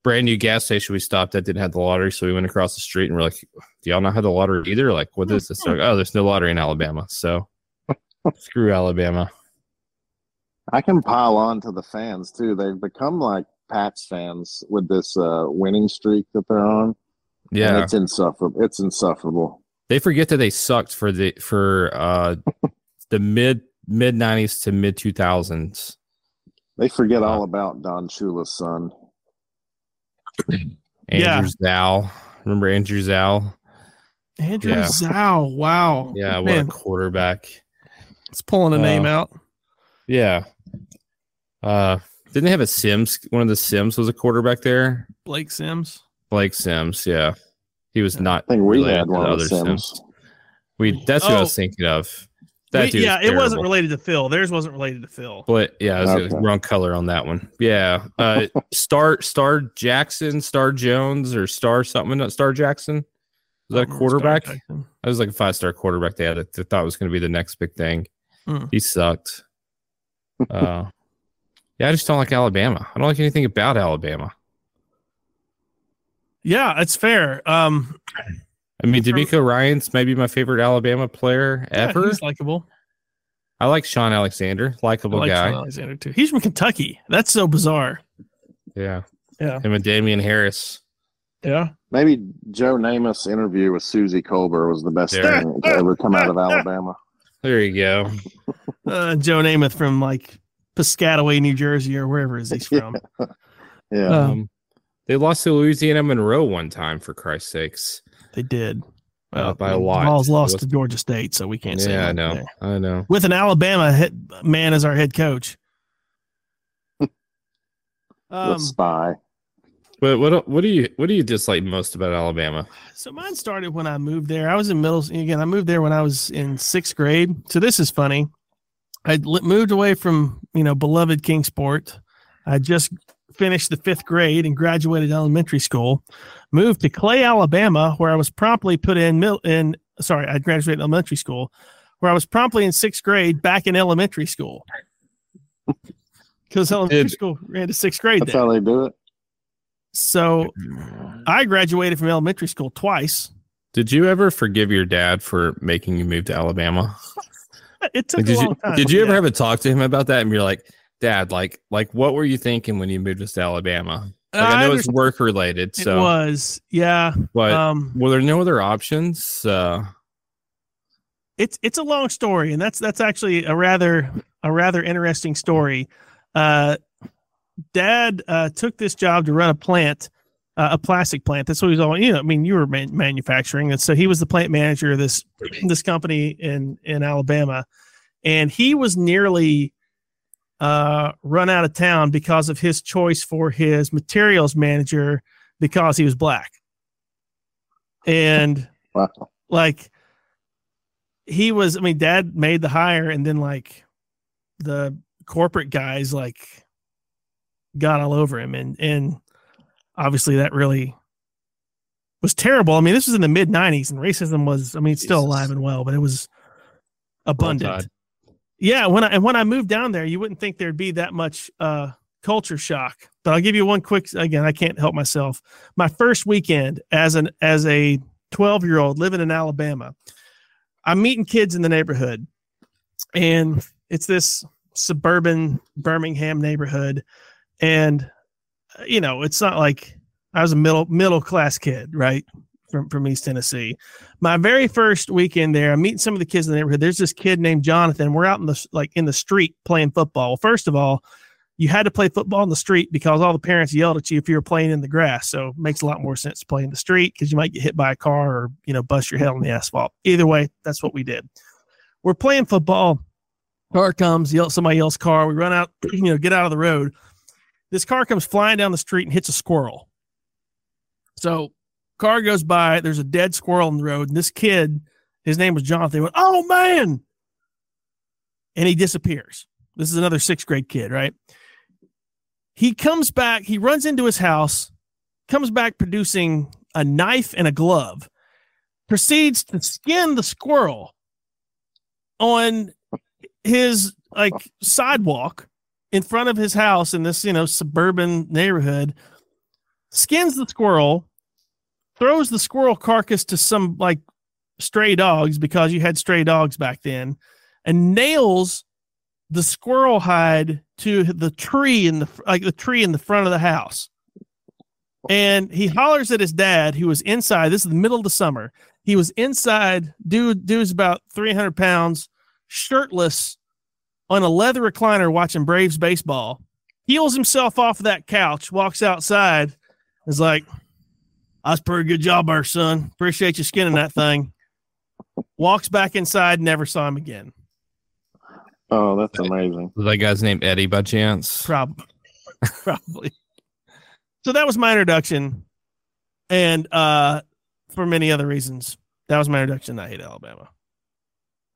Brand new gas station we stopped at didn't have the lottery, so we went across the street and we're like, "Do y'all not have the lottery either?" Like, what is this? Like, oh, there's no lottery in Alabama. So screw Alabama. I can pile on to the fans too. They've become like Pats fans with this uh, winning streak that they're on. And Yeah, it's insufferable. It's insufferable. they forget that they sucked for the for uh the mid mid nineties to mid two thousands. They forget Uh, all about Don Shula's son. Yeah. Andrew Zow, remember Andrew Zow? Andrew yeah. Zow. Wow. Yeah, what Man, a quarterback. it's pulling a name Uh, out. Yeah. Uh, didn't they have a Sims? One of the Sims was a quarterback there. Blake Sims. Blake Sims. Yeah, he was not. I think we related had one of the other Sims. We that's what I was Oh. thinking of. That We- dude. yeah, it wasn't related to Phil. Theirs wasn't related to Phil. But yeah, was Okay. the wrong color on that one. Yeah. Uh Star Star Jackson, Star Jones, or Star something, not Star Jackson. Was that a quarterback? Jackson. That was like a five star quarterback they had that they thought was going to be the next big thing. Hmm. He sucked. Uh, yeah, I just don't like Alabama. I don't like anything about Alabama. Yeah, it's fair. Um, I mean, DeMeco Ryans maybe my favorite Alabama player yeah, ever. he's likable. I like Shaun Alexander, I likable like guy. Shaun Alexander too. He's from Kentucky. That's so bizarre. Yeah, Yeah. Him and Damien Harris. Yeah. Maybe Joe Namath's interview with Suzy Kolber was the best There. thing to ever come out of Alabama. There you go. Uh, Joe Namath from like Piscataway, New Jersey, or wherever is he's from. Yeah. Uh, Um, they lost to Louisiana Monroe one time, for Christ's sakes. They did. Uh, by a lot. Vols lost was- to Georgia State, so we can't say. Yeah, I know. there. I know. With an Alabama head, man as our head coach. the um, spy. But what what do you what do you dislike most about Alabama? so mine started when I moved there. I was in middle. Again, I moved there when I was in sixth grade. So this is funny. I li- moved away from you know beloved Kingsport. I just finished the fifth grade and graduated elementary school. Moved to Clay, Alabama, where I was promptly put in mil- in. Sorry, I graduated elementary school, where I was promptly in sixth grade back in elementary school. Because elementary Did- school ran to sixth grade That's there. how they do it. So I graduated from elementary school twice. Did you ever forgive your dad for making you move to Alabama? It took Like, a did long you time. did you ever Yeah. have a talk to him about that and you're like, Dad, like like what were you thinking when you moved us to Alabama? Like, I know it's work related, So It was, yeah. but um, were there no other options? Uh, it's it's a long story, and that's that's actually a rather a rather interesting story. Uh, Dad uh, took this job to run a plant, uh, a plastic plant. That's what he's all. You know, I mean, you were man- manufacturing, and so he was the plant manager of this this company in in Alabama, and he was nearly uh, run out of town because of his choice for his materials manager because he was black, and Wow. like he was i mean dad made the hire and then like the corporate guys like got all over him and and obviously that really was terrible i mean this was in the mid 90s and racism was i mean it's still Jesus. alive and well but it was abundant Tide. yeah when i and when i moved down there you wouldn't think there'd be that much uh culture shock but i'll give you one quick again i can't help myself my first weekend as an as a 12 year old living in alabama i'm meeting kids in the neighborhood and it's this suburban birmingham neighborhood and you know it's not like i was a middle middle class kid right from from east tennessee my very first weekend there i'm meeting some of the kids in the neighborhood there's this kid named jonathan we're out in the like in the street playing football well, first of all you had to play football in the street because all the parents yelled at you if you were playing in the grass. So it makes a lot more sense to play in the street because you might get hit by a car or, you know, bust your head on the asphalt. Either way, that's what we did. We're playing football. Car comes, yell, somebody yells car. We run out, you know, get out of the road. This car comes flying down the street and hits a squirrel. So car goes by, there's a dead squirrel in the road, and this kid, his name was Jonathan, went, Oh man. And he disappears. This is another sixth grade kid, right? He comes back, he runs into his house, comes back producing a knife and a glove, proceeds to skin the squirrel on his like sidewalk in front of his house in this, you know, suburban neighborhood, skins the squirrel, throws the squirrel carcass to some like stray dogs because you had stray dogs back then, and nails the squirrel hide to the tree in the like the tree in the front of the house. And he hollers at his dad, who was inside. This is the middle of the summer. He was inside. Dude, dude's about 300 pounds, shirtless, on a leather recliner watching Braves baseball. Heels himself off of that couch, walks outside, is like, That's a pretty good job there, son. Appreciate you skinning that thing. Walks back inside, never saw him again. Oh, that's amazing. Was that guy's name Eddie by chance? Probably. Probably. So that was my introduction. And uh for many other reasons. That was my introduction. I hate Alabama.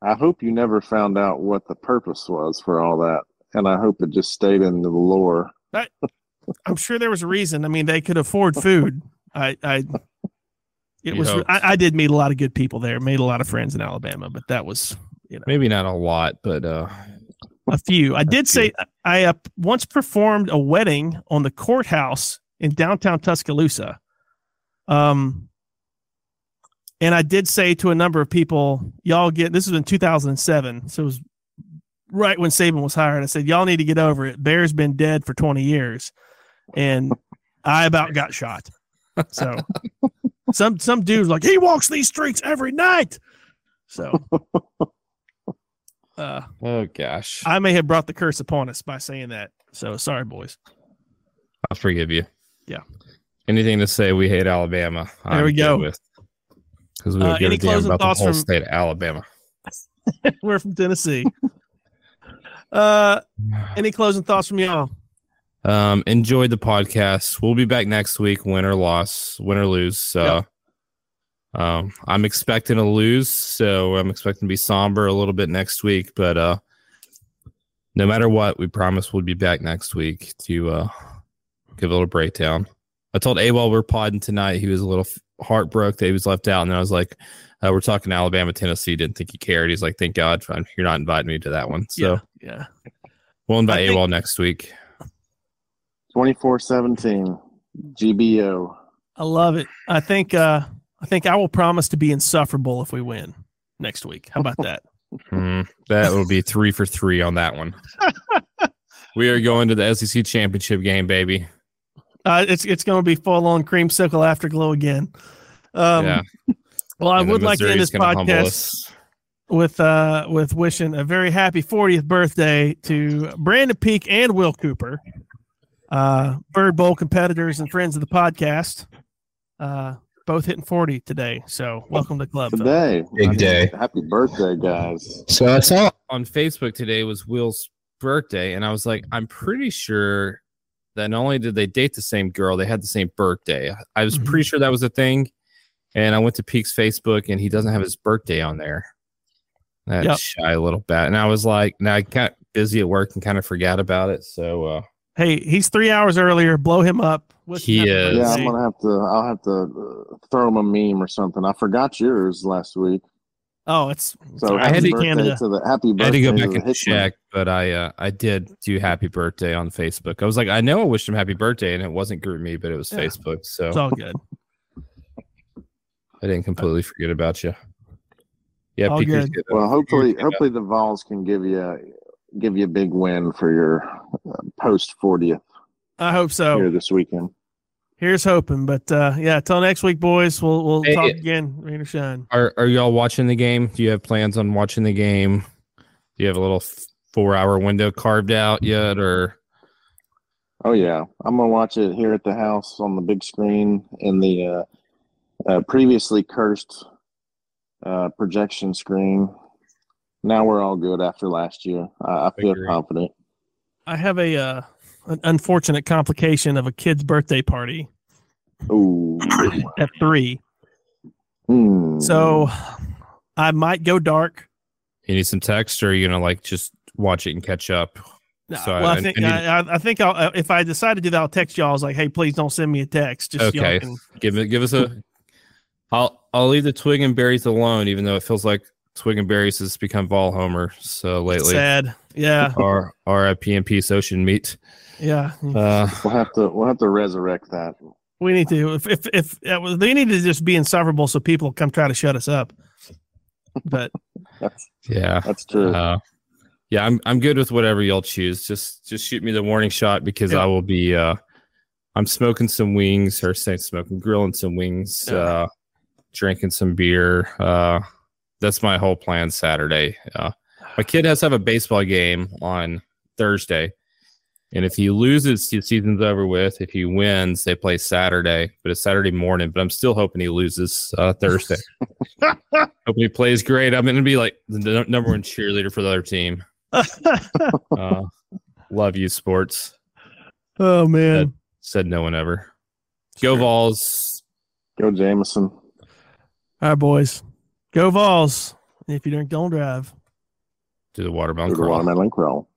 I hope you never found out what the purpose was for all that, and I hope it just stayed in the lore. I'm sure there was a reason. I mean, they could afford food. I I it You was. I, I did meet a lot of good people there, made a lot of friends in Alabama, but that was you know Maybe not a lot, but uh a few. I did say I uh, once performed a wedding on the courthouse in downtown Tuscaloosa. Um, and I did say to a number of people, y'all get this was in 2007, so it was right when Saban was hired. I said, y'all need to get over it. Bear's been dead for 20 years, and I about got shot. So some some dude's like he walks these streets every night. So uh, Oh gosh, I may have brought the curse upon us by saying that. So sorry, boys. I'll forgive you. Yeah. Anything to say we hate Alabama? There we go. Because we Uh, don't give any a damn closing about the thoughts whole from- state of Alabama. We're from Tennessee. uh, any closing thoughts from y'all? Um, enjoyed the podcast. We'll be back next week, win or loss, win or lose. Uh, um, I'm expecting to lose, so I'm expecting to be somber a little bit next week. But uh, no matter what, we promise we'll be back next week to uh, give a little breakdown. I told A while we're podding tonight, he was a little f- heartbroken that he was left out, and then I was like, uh, "We're talking Alabama, Tennessee." Didn't think he cared. He's like, "Thank God, fine, you're not inviting me to that one." So yeah, yeah. we'll invite I A think- AWOL next week. 24 17. GBO. I love it. I think uh I think I will promise to be insufferable if we win next week. How about that? Hmm, that will be three for three on that one. we are going to the SEC championship game, baby. Uh, it's it's going to be full on creamsicle afterglow again. Um, yeah. Well, I And then would like to end this podcast with uh with wishing a very happy 40th birthday to Brandon Peak and Will Cooper, uh, Bird Bowl competitors and friends of the podcast. Uh, both hitting 40 today. So welcome to the club. fellas. Today. Big I day. Happy birthday, guys. So I saw on Facebook today was Will's birthday, and I was like, I'm pretty sure that not only did they date the same girl, they had the same birthday. I was Mhm. pretty sure that was a thing. And I went to Peak's Facebook, and he doesn't have his birthday on there. That Yep. shy little bat. And I was like, now I got busy at work and kind of forgot about it. So uh, Hey, he's three hours earlier. Blow him up. Wish He happy is. Yeah. I'm gonna have to. I'll have to uh, throw him a meme or something. I forgot yours last week, Oh, it's, it's so all right. I had happy to- birthday Canada. to the happy I had to go back the and Hickman. check, but I uh, I did do happy birthday on Facebook. I was like, I know I wished him happy birthday, and it wasn't GroupMe, but it was Yeah. Facebook. So It's all good. I didn't completely forget about you. Yeah, All good. good. Well, hopefully, hopefully the Vols can give you a, give you a big win for your uh, post 40th I hope so. here this weekend. Here's hoping. But uh, yeah, till next week, boys. We'll we'll Hey, talk hey. again. Rain or shine. Are are y'all watching the game? Do you have plans on watching the game? Do you have a little four hour window carved out yet, or Oh yeah, I'm gonna watch it here at the house on the big screen in the uh, uh, previously cursed uh, projection screen. Now we're all good after last year. I, I feel Agree. confident. I have a uh, an unfortunate complication of a kid's birthday party Ooh. at three. Hmm. So I might go dark. you need some text, or are you gonna like just watch it and catch up? No, So well, I, I- think I need- I, I, I think I'll, uh, if I decide to do that, I'll text y'all. I was like, hey, please don't send me a text. Just Okay. can- Give it, give us a. I'll I'll leave the twig and berries alone, even though it feels like twig and berries has become Vol Homer so lately. sad. Yeah, Or or a PMP Ocean meat. Yeah. Uh, we'll have to we'll have to resurrect that. We need to. If if if well, they need to just be insufferable, so people come try to shut us up. But That's yeah. that's true. Uh, yeah, I'm I'm good with whatever y'all choose. Just just shoot me the warning shot because Yeah. I will be uh I'm smoking some wings or say smoking grilling some wings, Yeah. uh drinking some beer. Uh that's my whole plan Saturday. Uh my kid has to have a baseball game on Thursday. And if he loses, the season's over with. If he wins, they play Saturday, but it's Saturday morning. But I'm still hoping he loses uh, Thursday. hoping he plays great. I'm going to be like the n- number one cheerleader for the other team. Uh, love you, sports. oh man, Said no one ever. Go Vols. Go Jameson. all right, boys, go Vols. If you drink, don't drive. Do the watermelon Do the crawl. watermelon crawl.